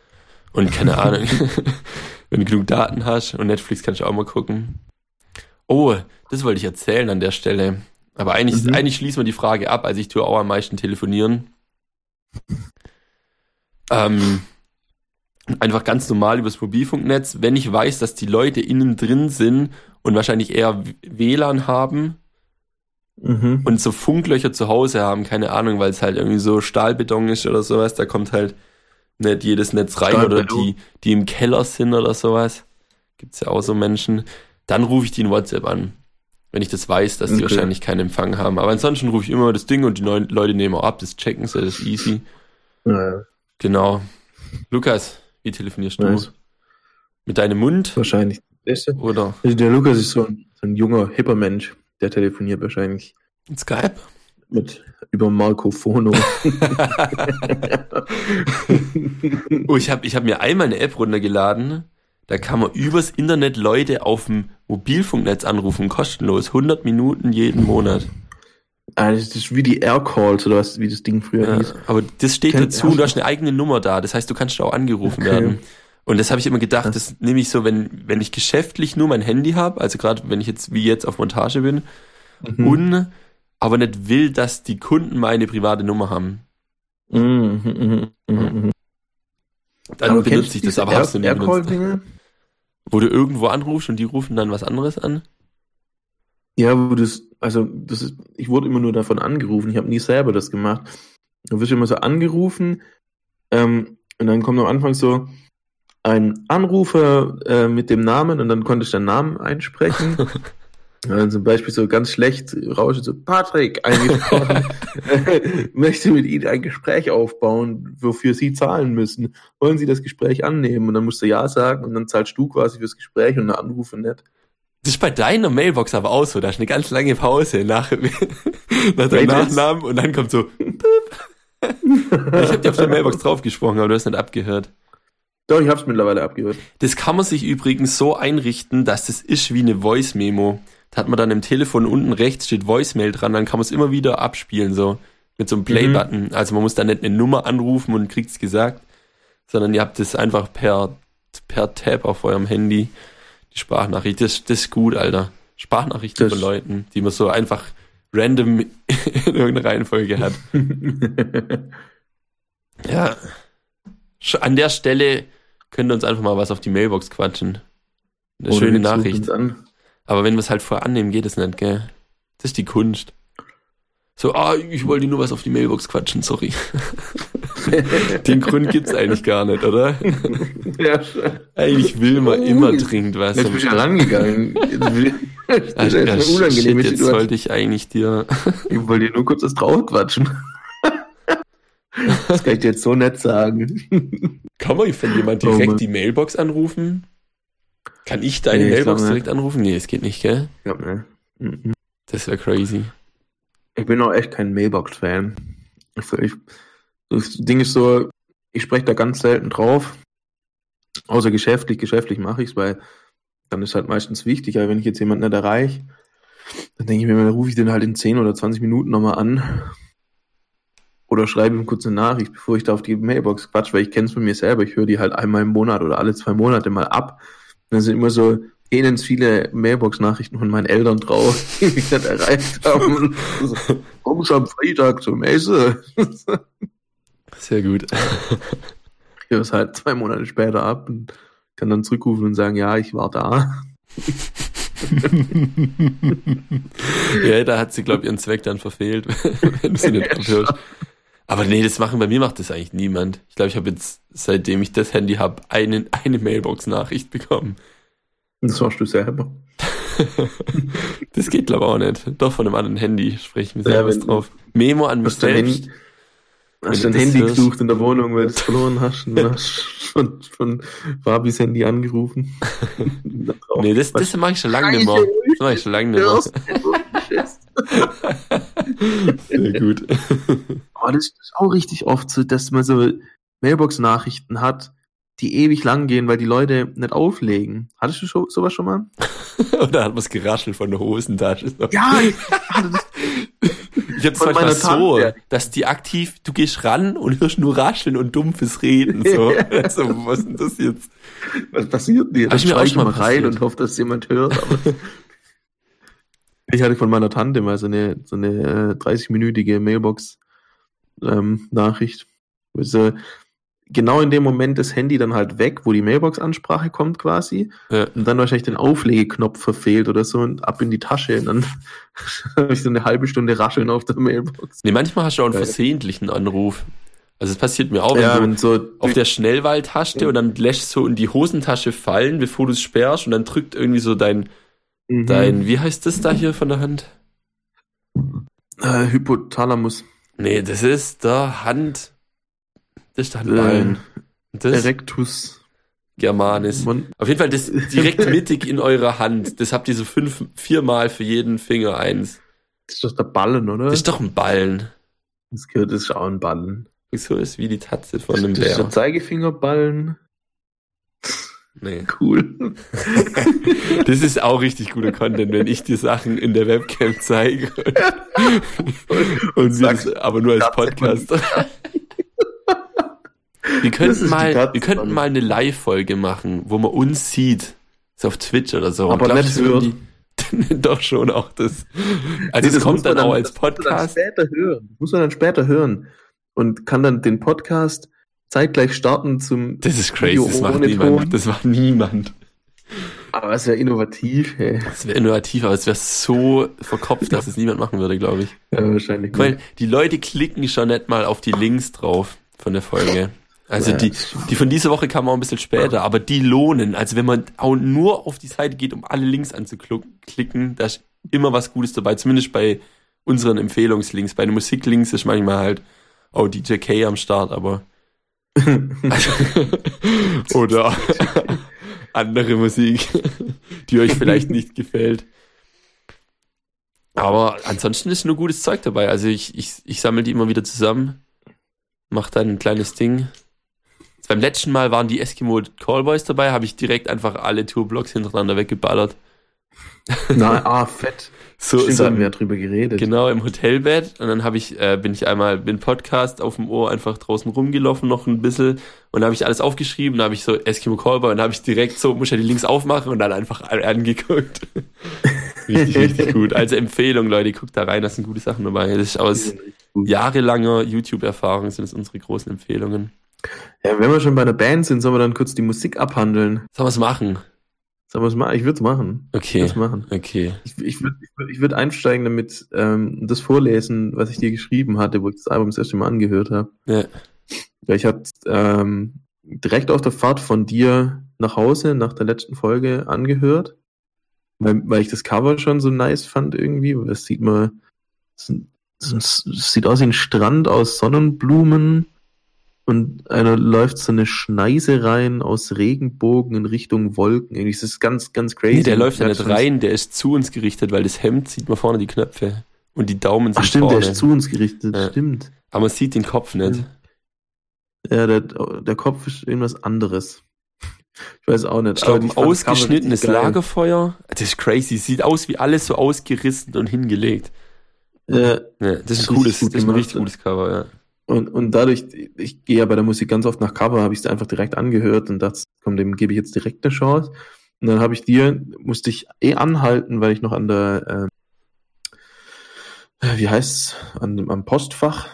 Und keine Ahnung, wenn du genug Daten hast und Netflix kannst du auch mal gucken. Oh, das wollte ich erzählen an der Stelle. Aber eigentlich, Mhm. eigentlich schließen wir die Frage ab. Also ich tue auch am meisten telefonieren. Ähm, einfach ganz normal übers Mobilfunknetz. Wenn ich weiß, dass die Leute innen drin sind und wahrscheinlich eher WLAN haben, Mhm. und so Funklöcher zu Hause haben, keine Ahnung, weil es halt irgendwie so Stahlbeton ist oder sowas, da kommt halt nicht jedes Netz rein oder die, die im Keller sind oder sowas. Gibt's ja auch so Menschen. Dann rufe ich die in WhatsApp an. Wenn ich das weiß, dass die Okay. wahrscheinlich keinen Empfang haben. Aber ansonsten rufe ich immer das Ding und die neuen Leute nehmen auch ab, das checken sie, das ist easy. Ja, Genau. Lukas, wie telefonierst du? nice. Mit deinem Mund Wahrscheinlich. Oder Also der Lukas ist so ein, so ein junger, hipper Mensch. Der telefoniert wahrscheinlich mit Skype? Mit über Marco Fono. Oh, ich habe ich hab mir einmal eine App runtergeladen. Da kann man übers Internet Leute auf dem Mobilfunknetz anrufen, kostenlos. 100 Minuten jeden Monat. ah, das ist wie die Aircalls oder was, wie das Ding früher Ja, hieß. aber das steht Kennt- dazu, du hast eine eigene Nummer da. Das heißt, du kannst auch angerufen Okay. werden. Und das habe ich immer gedacht, das nehme ich so, wenn, wenn ich geschäftlich nur mein Handy habe, also gerade wenn ich jetzt wie jetzt auf Montage bin, Mhm. und aber nicht will, dass die Kunden meine private Nummer haben. Mhm, mhm, mhm. Dann Aber benutze ich das, aber hast du nie benutzt. Wo du irgendwo anrufst und die rufen dann was anderes an. Ja, wo das, also das ist, ich wurde immer nur davon angerufen, ich habe nie selber das gemacht. Du wirst immer so angerufen, ähm, und dann kommt am Anfang so ein Anrufer äh, mit dem Namen und dann konnte ich den Namen einsprechen. Ja, zum Beispiel so ganz schlecht rauscht so, Patrick, eingesprochen, möchte mit Ihnen ein Gespräch aufbauen, wofür Sie zahlen müssen. Wollen Sie das Gespräch annehmen? Und dann musst du Ja sagen und dann zahlst du quasi fürs Gespräch und eine Anrufe nicht. Das ist bei deiner Mailbox aber auch so. Da ist eine ganz lange Pause nach, nach deinem? Nachnamen und dann kommt so. Ich habe dir auf der Mailbox draufgesprochen, aber du hast nicht abgehört. Doch, ich hab's mittlerweile abgehört. Das kann man sich übrigens so einrichten, dass das ist wie eine Voice-Memo. Da hat man dann im Telefon unten rechts steht Voicemail dran, dann kann man es immer wieder abspielen, so mit so einem Play-Button. Also man muss da nicht eine Nummer anrufen und kriegt's gesagt, sondern ihr habt das einfach per, per Tab auf eurem Handy, die Sprachnachricht. Das, das ist gut, Alter. Sprachnachrichten Das- von Leuten, die man so einfach random in irgendeiner Reihenfolge hat. Ja. An der Stelle könnt ihr uns einfach mal was auf die Mailbox quatschen. Eine Oder schöne Nachricht. Aber wenn wir es halt vorher annehmen, geht es nicht, gell? Das ist die Kunst. So, ah, ich wollte nur was auf die Mailbox quatschen, sorry. Den Grund gibt's eigentlich gar nicht, oder? ja. Eigentlich will man immer dringend was. Jetzt bin ich ja rangegangen. Jetzt Das ist eine shit, unangenehme jetzt Situation. sollte ich eigentlich dir. Ich wollte dir nur kurz das Trauer quatschen. Das kann ich dir jetzt so nett sagen. Kann man von jemand Oh direkt Mann. die Mailbox anrufen? Kann ich deine Nee, ich Mailbox glaub nicht. direkt anrufen? Nee, es geht nicht, gell? Ja, ne. Mhm. Das wäre crazy. Ich bin auch echt kein Mailbox-Fan. Ich, ich, das Ding ist so, ich spreche da ganz selten drauf. Außer geschäftlich. Geschäftlich mache ich es, weil dann ist halt meistens wichtig. Aber wenn ich jetzt jemanden nicht erreiche, dann denke ich mir, dann rufe ich den halt in 10 oder 20 Minuten nochmal an. Oder schreibe ihm kurz eine Nachricht, bevor ich da auf die Mailbox quatsch, weil ich kenne es von mir selber. Ich höre die halt einmal im Monat oder alle zwei Monate mal ab. Und dann sind immer so elends viele Mailbox-Nachrichten von meinen Eltern drauf, die mich nicht erreicht haben. So, Komm schon am Freitag zum Essen. Sehr gut. Ich höre es halt zwei Monate später ab und kann dann zurückrufen und sagen, ja, ich war da. ja, da hat sie, glaube ich, ihren Zweck dann verfehlt, wenn du sie nicht abhörst. Aber nee, das machen, bei mir macht das eigentlich niemand. Ich glaube, ich habe jetzt, seitdem ich das Handy habe, eine, eine Mailbox-Nachricht bekommen. Das warst du selber. Das geht, glaube ich, auch nicht. Doch, von einem anderen Handy spreche ich mir Ja, selber wenn- drauf. Memo an mich selbst. Handy, hast du dein Handy hörst. gesucht in der Wohnung, weil du es verloren hast und hast von, von Fabis Handy angerufen. Nee, das, das mache ich schon lange nicht mehr. Das mache ich schon lange nicht mehr. Sehr gut. Oh, das ist auch richtig oft so, dass man so Mailbox-Nachrichten hat, die ewig lang gehen, weil die Leute nicht auflegen. Hattest du schon, sowas schon mal? Oder hat man es geraschelt von der Hosentasche? So. Ja, ich hatte das. Ich habe es Von manchmal so, dass die aktiv, du gehst ran und hörst nur rascheln und dumpfes Reden. So, also, was ist denn das jetzt? Was passiert denn? Dann ich mir auch schon mal mal rein passiert. und hoffe, dass jemand hört. Aber ich hatte von meiner Tante mal so eine, so eine äh, 30-minütige Mailbox-Nachricht. wo sie genau in dem Moment das Handy dann halt weg, wo die Mailbox-Ansprache kommt quasi. Ja. Und dann wahrscheinlich den Auflegeknopf verfehlt oder so und ab in die Tasche. Und dann habe ich so eine halbe Stunde Rascheln auf der Mailbox. Nee, manchmal hast du auch einen versehentlichen Anruf. Also es passiert mir auch, wenn ja, du wenn so auf der Schnellwahltaste und dann lässt so in die Hosentasche fallen, bevor du es sperrst und dann drückt irgendwie so dein, Mhm. dein, wie heißt das da hier von der Hand? äh, Hypothalamus. Nee, das ist der Hand, das ist der Handballen. Äh, Erectus. Germanis. Mon- Auf jeden Fall das direkt mittig in eurer Hand. Das habt ihr so fünf, viermal für jeden Finger eins. Das ist doch der Ballen, oder? Das ist doch ein Ballen. Das gehört, das ist auch ein Ballen. So ist wie die Tatze von einem das ist der Bär. Zeigefingerballen. Nee. Cool. Das ist auch richtig guter Content, wenn ich dir Sachen in der Webcam zeige. Und wir das, aber nur als Podcast. Wir Das könnten ist mal, wir könnten mal eine Live-Folge machen, wo man uns sieht. So auf Twitch oder so. Aber nicht die- Doch schon auch das. Also Nee, es kommt man dann auch als das muss man Dann Podcast. später hören. Das muss man dann später hören. Und kann dann den Podcast zeitgleich starten zum. Das ist crazy, Video das macht niemand. Ton. Das macht niemand. Aber es wäre innovativ, hey. Das wäre innovativ, aber es wäre so verkopft, dass es niemand machen würde, glaube ich. Ja, wahrscheinlich. Guck mal, die Leute klicken schon nicht mal auf die Links drauf von der Folge. Also Ja, die, die von dieser Woche kamen auch ein bisschen später, aber die lohnen. Also wenn man auch nur auf die Seite geht, um alle Links anzuklicken, da ist immer was Gutes dabei. Zumindest bei unseren Empfehlungslinks. Bei den Musiklinks ist manchmal halt auch DJ K am Start, aber oder andere Musik, die euch vielleicht nicht gefällt. Aber ansonsten ist nur gutes Zeug dabei. Also ich, ich, ich sammle die immer wieder zusammen, macht dann ein kleines Ding. Beim letzten Mal waren die Eskimo Callboys dabei, habe ich direkt einfach alle Tourblocks hintereinander weggeballert. Na, ah, fett. So, Stimmt, so da hatten wir ja drüber geredet. Genau, im Hotelbett. Und dann habe ich, äh, bin ich einmal dem Podcast auf dem Ohr einfach draußen rumgelaufen, noch ein bisschen. Und dann habe ich alles aufgeschrieben. Dann habe ich so Eskimo Callboy und habe ich direkt so, muss ja die Links aufmachen und dann einfach angeguckt. richtig, richtig gut. Also Empfehlung, Leute, guckt da rein, da sind gute Sachen dabei. Das ist aus jahrelanger YouTube-Erfahrung sind das unsere großen Empfehlungen. Ja, wenn wir schon bei der Band sind, sollen wir dann kurz die Musik abhandeln. Sollen wir es machen? Es machen? Ich würde es machen. Ich Okay. würd's machen. Okay. Ich, ich würde ich würd, ich würd einsteigen damit, ähm, das vorlesen, was ich dir geschrieben hatte, wo ich das Album das erste Mal angehört habe. Ja. Ja, ich hatte ähm, direkt auf der Fahrt von dir nach Hause nach der letzten Folge angehört, weil, weil ich das Cover schon so nice fand irgendwie. Das sieht man, das, das sieht aus wie ein Strand aus Sonnenblumen und einer läuft so eine Schneise rein aus Regenbogen in Richtung Wolken. Irgendwie, das ist ganz, ganz crazy. Nee, der läuft ja Ich nicht rein, der ist zu uns gerichtet, weil das Hemd sieht man vorne die Knöpfe. Und die Daumen sind Ach stimmt, vorne. der ist zu uns gerichtet, Ja. stimmt. Aber man sieht den Kopf nicht. Ja, der, der Kopf ist irgendwas anderes. Ich weiß auch nicht. Ich glaube, ein das ausgeschnittenes. Lagerfeuer. Das ist crazy. Sieht aus wie alles so ausgerissen und hingelegt. Ja, Ja, das ist ein cooles, das ist ein richtig gutes Cover, ja. Und, und dadurch, ich gehe ja bei der Musik ganz oft nach Cover, habe ich es einfach direkt angehört und dachte, komm, dem gebe ich jetzt direkt eine Chance. Und dann habe ich dir, musste ich eh anhalten, weil ich noch an der, ähm, wie heißt's, an, dem- am Postfach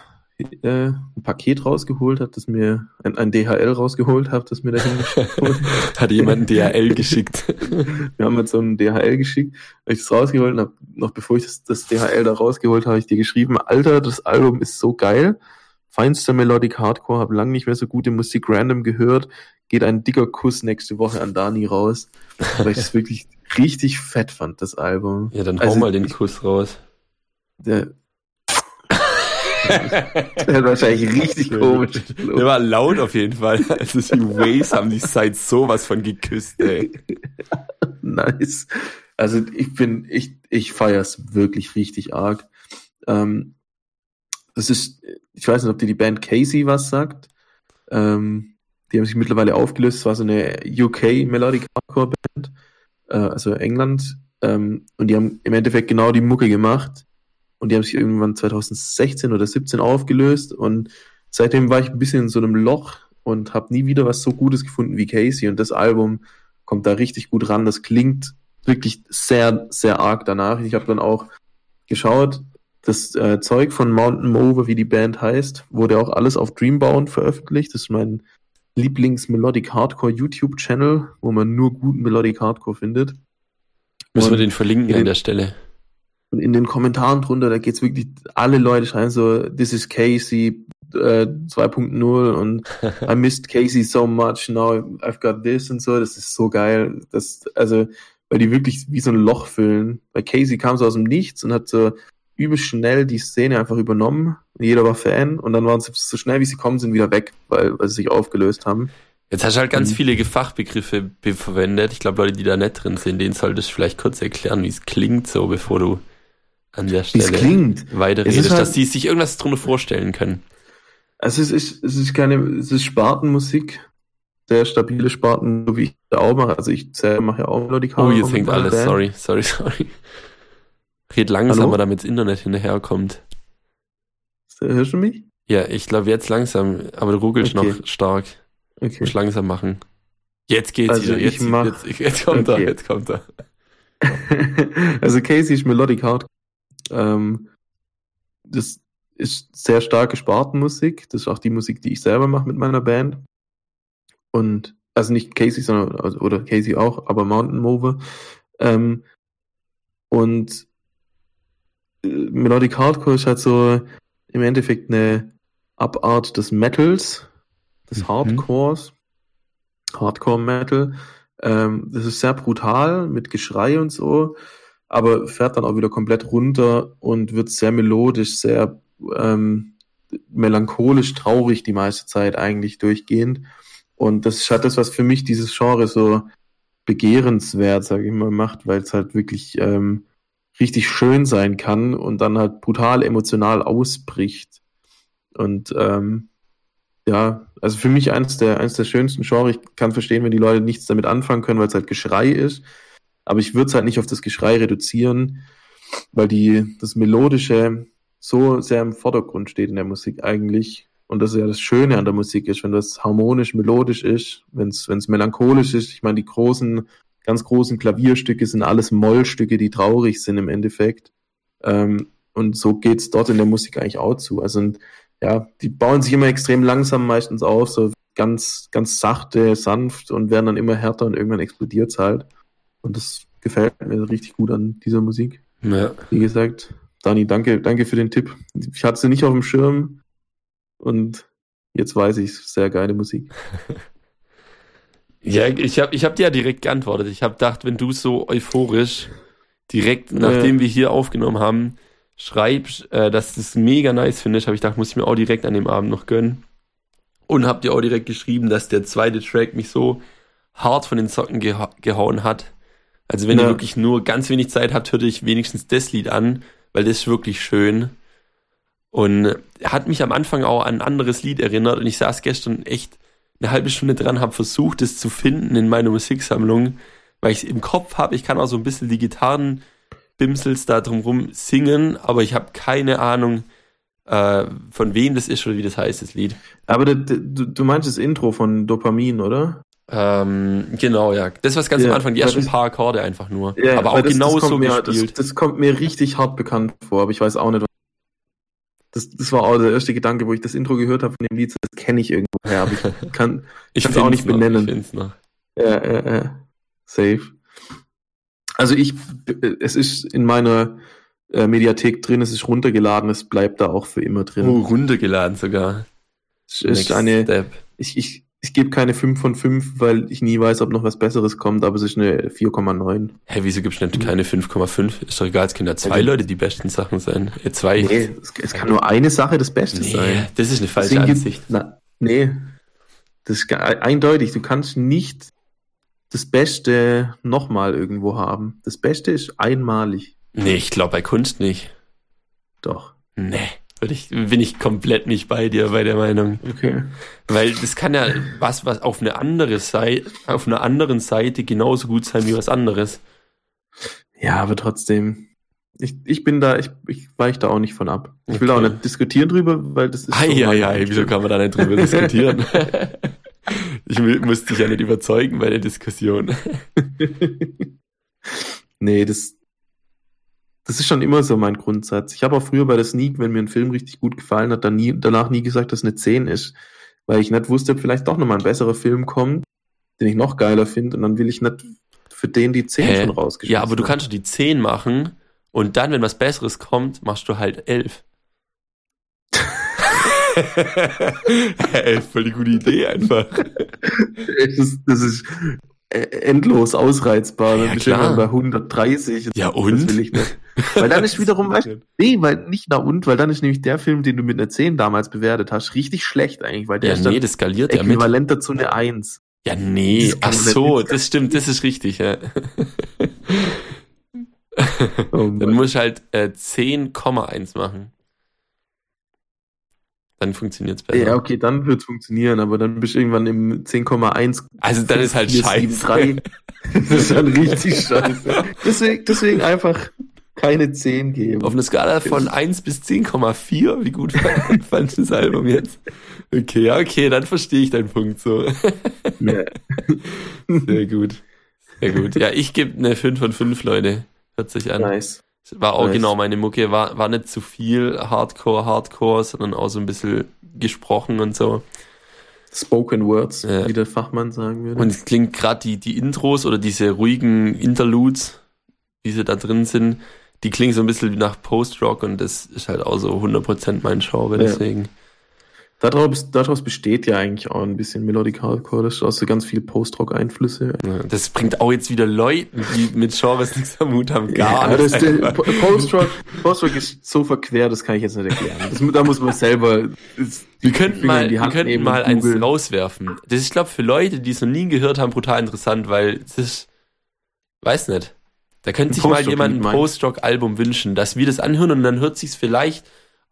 äh, ein Paket rausgeholt habe, das mir, ein, ein DHL rausgeholt habe, das mir da hingeschickt wurde. Hat jemand ein DHL geschickt. Wir haben jetzt so ein DHL geschickt, hab ich das rausgeholt und hab, noch bevor ich das, das DHL da rausgeholt habe, ich dir geschrieben, Alter, das Album ist so geil. Feinster Melodic Hardcore, habe lang nicht mehr so gute Musik random gehört. Geht ein dicker Kuss nächste Woche an Dani raus, weil ich das wirklich richtig fett fand, das Album. Ja, dann hau Also, mal den ich- Kuss raus. Der, der hat wahrscheinlich richtig komisch. Der war laut auf jeden Fall. Also die Waves haben die Side sowas von geküsst, ey. nice. Also ich bin, ich, ich feier's wirklich richtig arg. Ähm, das ist, ich weiß nicht, ob dir die Band Casey was sagt. Ähm, die haben sich mittlerweile aufgelöst. Es war so eine UK Melodic Hardcore Band, äh, also England. Ähm, und die haben im Endeffekt genau die Mucke gemacht. Und die haben sich irgendwann 2016 oder 17 aufgelöst. Und seitdem war ich ein bisschen in so einem Loch und habe nie wieder was so Gutes gefunden wie Casey. Und das Album kommt da richtig gut ran. Das klingt wirklich sehr, sehr arg danach. Ich habe dann auch geschaut, das äh, Zeug von Mountain Mover, wie die Band heißt, wurde auch alles auf Dreambound veröffentlicht. Das ist mein Lieblings-Melodic Hardcore YouTube-Channel, wo man nur guten Melodic Hardcore findet. Müssen wir Und den verlinken in an den- der Stelle. Und in den Kommentaren drunter, da geht's wirklich, alle Leute schreiben so, this is Casey äh, 2.0 und I missed Casey so much, now I've got this und so. Das ist so geil. Das, also, weil die wirklich wie so ein Loch füllen. Weil Casey kam so aus dem Nichts und hat so übel schnell die Szene einfach übernommen. Jeder war Fan und dann waren sie so schnell wie sie kommen, sind wieder weg, weil, weil sie sich aufgelöst haben. Jetzt hast du halt ganz Mhm. viele Fachbegriffe be- verwendet. Ich glaube, Leute, die da nicht drin sind, denen solltest du vielleicht kurz erklären, wie es klingt, so bevor du an der Stelle klingt. weiter Es ist redest, halt- dass die sich irgendwas drunter vorstellen können. Also es ist, es ist keine, es ist Spartenmusik. Sehr stabile Sparten, so wie ich da auch mache. Also ich selber mache ja auch Melodic Oh, jetzt hängt alles. Sorry, sorry, sorry. Red langsamer, Hallo? damit das Internet hinterherkommt. Hörst du mich? Ja, ich glaube jetzt langsam, aber du ruckelst Okay. noch stark. Okay. Musst langsam machen. Jetzt geht's Also wieder. ich Jetzt, mach- jetzt, jetzt kommt er, Okay. jetzt kommt er. also Casey ist Melodic Hardcore. Ähm, das ist sehr starke Spartenmusik. Das ist auch die Musik, die ich selber mache mit meiner Band. Und also nicht Casey, sondern also, oder Casey auch, aber Mountain Mover. Ähm, und Melodic Hardcore ist halt so im Endeffekt eine Abart des Metals, des Mhm. Hardcores, Hardcore Metal. Ähm, das ist sehr brutal mit Geschrei und so, aber fährt dann auch wieder komplett runter und wird sehr melodisch, sehr ähm, melancholisch, traurig die meiste Zeit eigentlich durchgehend. Und das ist halt das, was für mich dieses Genre so begehrenswert, sage ich mal, macht, weil es halt wirklich ähm, richtig schön sein kann und dann halt brutal emotional ausbricht. Und ähm, ja, also für mich eines der, eines der schönsten Genres. Ich kann verstehen, wenn die Leute nichts damit anfangen können, weil es halt Geschrei ist. Aber ich würde es halt nicht auf das Geschrei reduzieren, weil die, das Melodische so sehr im Vordergrund steht in der Musik eigentlich. Und das ist ja das Schöne an der Musik ist, wenn das harmonisch, melodisch ist, wenn es melancholisch ist. Ich meine, die großen, ganz großen Klavierstücke sind alles Mollstücke, die traurig sind im Endeffekt. Ähm, und so geht's dort in der Musik eigentlich auch zu. Also ja, die bauen sich immer extrem langsam meistens auf, so ganz, ganz sachte, sanft und werden dann immer härter und irgendwann explodiert's halt. Und das gefällt mir richtig gut an dieser Musik. Ja. Wie gesagt, Dani, danke, danke für den Tipp. Ich hatte sie nicht auf dem Schirm und jetzt weiß ich Sehr geile Musik. ja, ich habe ich hab dir ja direkt geantwortet. Ich habe gedacht, wenn du so euphorisch direkt nachdem ja. wir hier aufgenommen haben, schreibst, äh, dass du es mega nice findest, habe ich gedacht, muss ich mir auch direkt an dem Abend noch gönnen. Und hab dir auch direkt geschrieben, dass der zweite Track mich so hart von den Socken geha gehauen hat. Also wenn ja. ihr wirklich nur ganz wenig Zeit habt, hört ich wenigstens das Lied an, weil das ist wirklich schön. Und hat mich am Anfang auch an ein anderes Lied erinnert und ich saß gestern echt eine halbe Stunde dran, habe versucht, es zu finden in meiner Musiksammlung, weil ich es im Kopf habe. Ich kann auch so ein bisschen die Gitarren Bimsels da drumrum singen, aber ich habe keine Ahnung, äh, von wem das ist oder wie das heißt, das Lied. Aber du, du, du meinst das Intro von Dopamin, oder? Ähm, genau, ja. Das was ganz ja, am Anfang, die ersten ein paar Akkorde einfach nur. Ja, aber auch das, genau das so mir, gespielt. Das, das, kommt mir richtig hart bekannt vor, aber ich weiß auch nicht. Das, das war auch der erste Gedanke, wo ich das Intro gehört habe von dem Lied, das kenne ich irgendwoher, aber ich kann es auch nicht noch, benennen. Ich find's noch. Ja, ja, ja. Safe. Also ich, es ist in meiner äh, Mediathek drin, es ist runtergeladen, es bleibt da auch für immer drin. Oh, runtergeladen sogar. Es ist Next eine, Step. ich, ich, ich gebe keine 5 von 5, weil ich nie weiß, ob noch was Besseres kommt, aber es ist eine 4,9. Hä, hey, wieso gibst du denn keine 5,5? Ist doch egal, es können ja zwei Leute die besten Sachen sein. Ja, zwei. Nee, es, es, kann nur eine Sache das Beste nee, sein. Das ist eine falsche Deswegen Ansicht. Gibt, na, nee, das ist eindeutig. Du kannst nicht das Beste nochmal irgendwo haben. Das Beste ist einmalig. Nee, ich glaube bei Kunst nicht. Doch. Nee, ich, bin ich komplett nicht bei dir bei der Meinung. Okay. Weil das kann ja was, was auf eine andere Seite, auf einer anderen Seite genauso gut sein wie was anderes. Ja, aber trotzdem. Ich, ich bin da, ich, ich weiche da auch nicht von ab. Ich will okay. auch nicht diskutieren drüber, weil das ist. Eieiei, wieso kann man da nicht drüber diskutieren? Ich musste dich ja nicht überzeugen bei der Diskussion. nee, das, das ist schon immer so mein Grundsatz. Ich habe auch früher bei der Sneak, wenn mir ein Film richtig gut gefallen hat, dann nie, danach nie gesagt, dass es eine 10 ist. Weil ich nicht wusste, ob vielleicht doch nochmal ein besserer Film kommt, den ich noch geiler finde. Und dann will ich nicht für den die 10 Hä? schon rausgeschmissen. Ja, aber du kannst die 10 machen und dann, wenn was Besseres kommt, machst du halt 11. Ey, voll die gute Idee einfach. Das ist, das ist endlos ausreizbar. Dann ja, du bei 130. Ja, und? Das will ich nicht. Weil dann ist wiederum, weißt, nee, weil nicht na und, weil dann ist nämlich der Film, den du mit einer 10 damals bewertet hast, richtig schlecht eigentlich, weil der ja, nee, das skaliert ja mit. Äquivalent dazu eine 1. Ja, nee, ach so, das stimmt, das ist richtig, ja. Oh dann muss ich halt äh, 10,1 machen dann funktioniert es besser. Ja, okay, dann wird es funktionieren, aber dann bist du irgendwann im 10,1. Also dann ist halt 4, scheiße. 7, das ist dann richtig scheiße. Deswegen, deswegen einfach keine 10 geben. Auf einer Skala von 1 bis 10,4, wie gut fandest du das Album jetzt? Okay, ja, okay, dann verstehe ich deinen Punkt so. Ja. Sehr gut. Sehr gut. Ja, ich gebe eine 5 von 5, Leute. Hört sich an. Nice. War auch nice. genau meine Mucke, war, war nicht zu viel Hardcore, Hardcore, sondern auch so ein bisschen gesprochen und so. Spoken Words, ja. wie der Fachmann sagen würde. Und es klingt gerade die, die Intros oder diese ruhigen Interludes, wie sie da drin sind, die klingen so ein bisschen wie nach Post-Rock und das ist halt auch so 100% mein Genre, deswegen. Ja. Daraus, daraus besteht ja eigentlich auch ein bisschen Melodic Hardcore, das ist auch so ganz viel Post-Rock-Einflüsse. Das bringt auch jetzt wieder Leuten, die mit Genres nichts am Hut haben, gar ja, nicht. Post-Rock Post ist so verquer, das kann ich jetzt nicht erklären. Das, da muss man selber. Wir könnten mal, wir könnten mal eins rauswerfen. Das ist, ich glaube, für Leute, die es noch nie gehört haben, brutal interessant, weil es ist, weiß nicht. Da könnte sich mal jemand ein Post-Rock-Album wünschen, dass wir das anhören und dann hört sich's vielleicht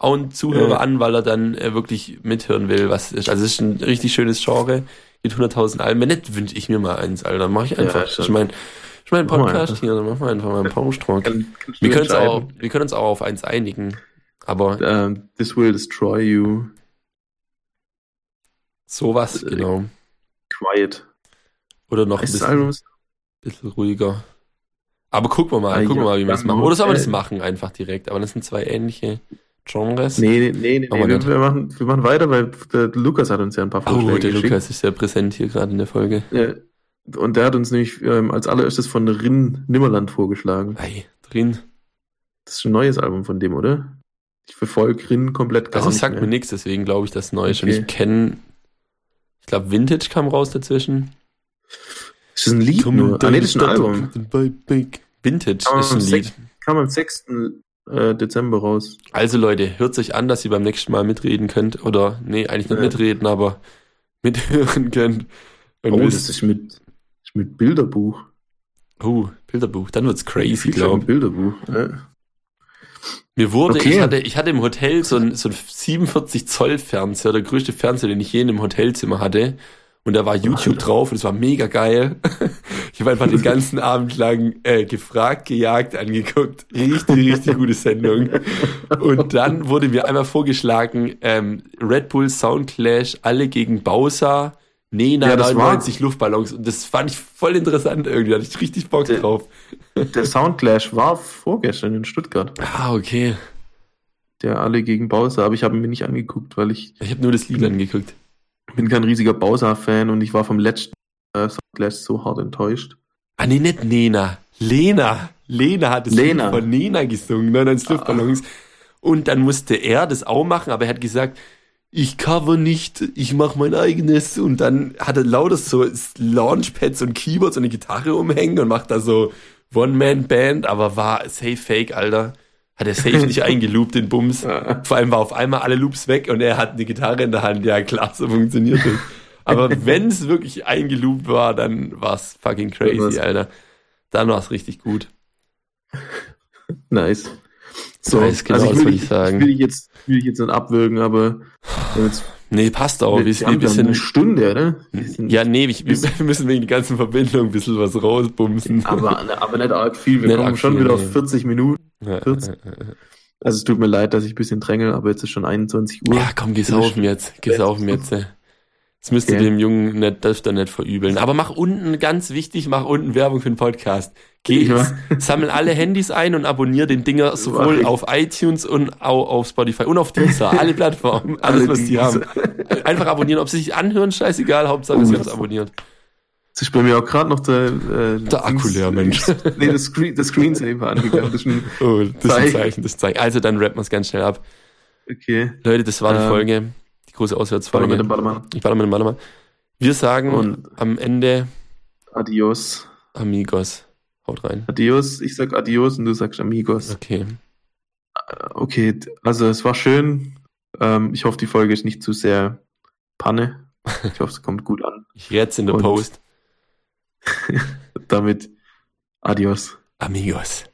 auch einen Zuhörer Ja. an, weil er dann äh, wirklich mithören will, was ist. Also es ist ein richtig schönes Genre. Mit 100.000 Alben. Wenn nicht, wünsche ich mir mal eins, Alter. Mach ich einfach. schon. ich mein, ich mein Podcast hier, dann machen wir einfach mal einen du Wir können, uns auch, entscheiden? wir können uns auch auf eins einigen. Aber Ähm, This will destroy you. sowas, Äh, genau. Quiet. Oder noch ein bisschen, bisschen ruhiger. Aber gucken wir mal, Ah, gucken wir ja, mal, wie wir das machen. Oder sollen wir das machen einfach direkt? Aber das sind zwei ähnliche Genres. Nee, nee, nee, nee, wir, wir, machen, wir machen weiter, weil der Lukas hat uns ja ein paar Oh, Vorschläge der geschickt. Lukas ist sehr präsent hier gerade in der Folge. Ja, und der hat uns nämlich ähm, als allererstes von Rin Nimmerland vorgeschlagen. Ei, drin. Das ist ein neues Album von dem, oder? Ich verfolge Rin komplett gar Also es nicht sagt mehr. mir nichts, deswegen glaube ich, das neu ist. Und Okay. ich kenne, ich glaube, Vintage kam raus dazwischen. Ist das ein Lied nur? Ah, nee, das ist ein Album. Vintage ist ein Lied. Kam am 6. Äh, Dezember raus. Also Leute, hört sich an, dass ihr beim nächsten Mal mitreden könnt. Oder, nee, eigentlich nicht Ja. mitreden, aber mithören könnt. Und Oh, wisst- das ist mit, ist mit Bilderbuch. oh, Bilderbuch, dann wird's crazy, glaube im Bilderbuch. Ja. Mir wurde, Okay. ich hatte, ich hatte im Hotel so ein, so ein 47 Zoll Fernseher, der größte Fernseher, den ich je in einem Hotelzimmer hatte. Und da war YouTube drauf und es war mega geil. Ich habe einfach den ganzen Abend lang äh, gefragt, gejagt, angeguckt. Richtig, richtig gute Sendung. Und dann wurde mir einmal vorgeschlagen, ähm, Red Bull Soundclash, alle gegen Bowser, Nena Ja, das war- 99 Luftballons. Und das fand ich voll interessant irgendwie, da hatte ich richtig Bock Der- drauf. Der Soundclash war vorgestern in Stuttgart. Ah, okay. Der alle gegen Bowser, aber ich habe ihn mir nicht angeguckt, weil ich Ich habe nur das Lied angeguckt. Bin kein riesiger Bowser-Fan und ich war vom letzten äh, Soundclash so hart enttäuscht. Ah, nee, nicht Nena. Lena. Lena hat. Lied von Nena gesungen, 99 Luftballons. Und dann musste er das auch machen, aber er hat gesagt, ich cover nicht, ich mache mein eigenes. Und dann hat er lauter so Launchpads und Keyboards und eine Gitarre umhängen und macht da so One-Man-Band, aber war safe fake, Alter. Hat er safe nicht eingeloopt, den Bums. Vor allem war auf einmal alle Loops weg und er hat eine Gitarre in der Hand. Ja, klar, so funktioniert das. Aber wenn es wirklich eingeloopt war, dann war's fucking Dann war's- crazy, Alter. Dann war's richtig gut. Nice. Nice, genau, das will wollte dich- ich sagen. will ich jetzt, will ich jetzt nicht abwürgen, aber jetzt, Nee, passt auch. wir, Wir, haben wir ja eine Stunde, oder? Ja, nee, wir, wir müssen wegen der ganzen Verbindung ein bisschen was rausbumsen. aber, aber nicht arg viel. Wir Nicht kommen schon viel, wieder nee. auf 40 Minuten. Ja, 14. ja, ja. Also es tut mir leid, dass ich ein bisschen drängel, aber jetzt ist schon 21 Uhr. ja, komm, gesaufen jetzt. Gesaufen jetzt. äh. Das müsste Okay. dem Jungen nicht, das dann nicht verübeln. Aber mach unten, ganz wichtig, mach unten Werbung für den Podcast. Geh, Ja. sammel alle Handys ein und abonnier den Dinger sowohl auf iTunes und auch auf Spotify und auf Deezer. Alle Plattformen, alles, Alle was die haben. Einfach abonnieren, ob sie sich anhören, scheißegal, Hauptsache sie haben es abonniert. Jetzt ist bei mir auch gerade noch der, äh, Der Akku leer, Mensch. Nee, das, Screen, das Screensaver angegangen. Das ist ein, Oh, das ist ein Zeichen. Das Zeichen. Also dann rappen wir es ganz schnell ab. okay. Leute, das war die Ähm, Folge, die große Auswärtsfolge. warte mal. Ich war mit dem Ballermann. Wir sagen Und am Ende adios. Amigos. Haut rein. Adios. Ich sag adios und du sagst amigos. Okay. Okay, also es war schön. Ähm, ich hoffe, die Folge ist nicht zu sehr Panne. Ich hoffe, es kommt gut an. Ich rät's in der Post. Damit adios. Amigos.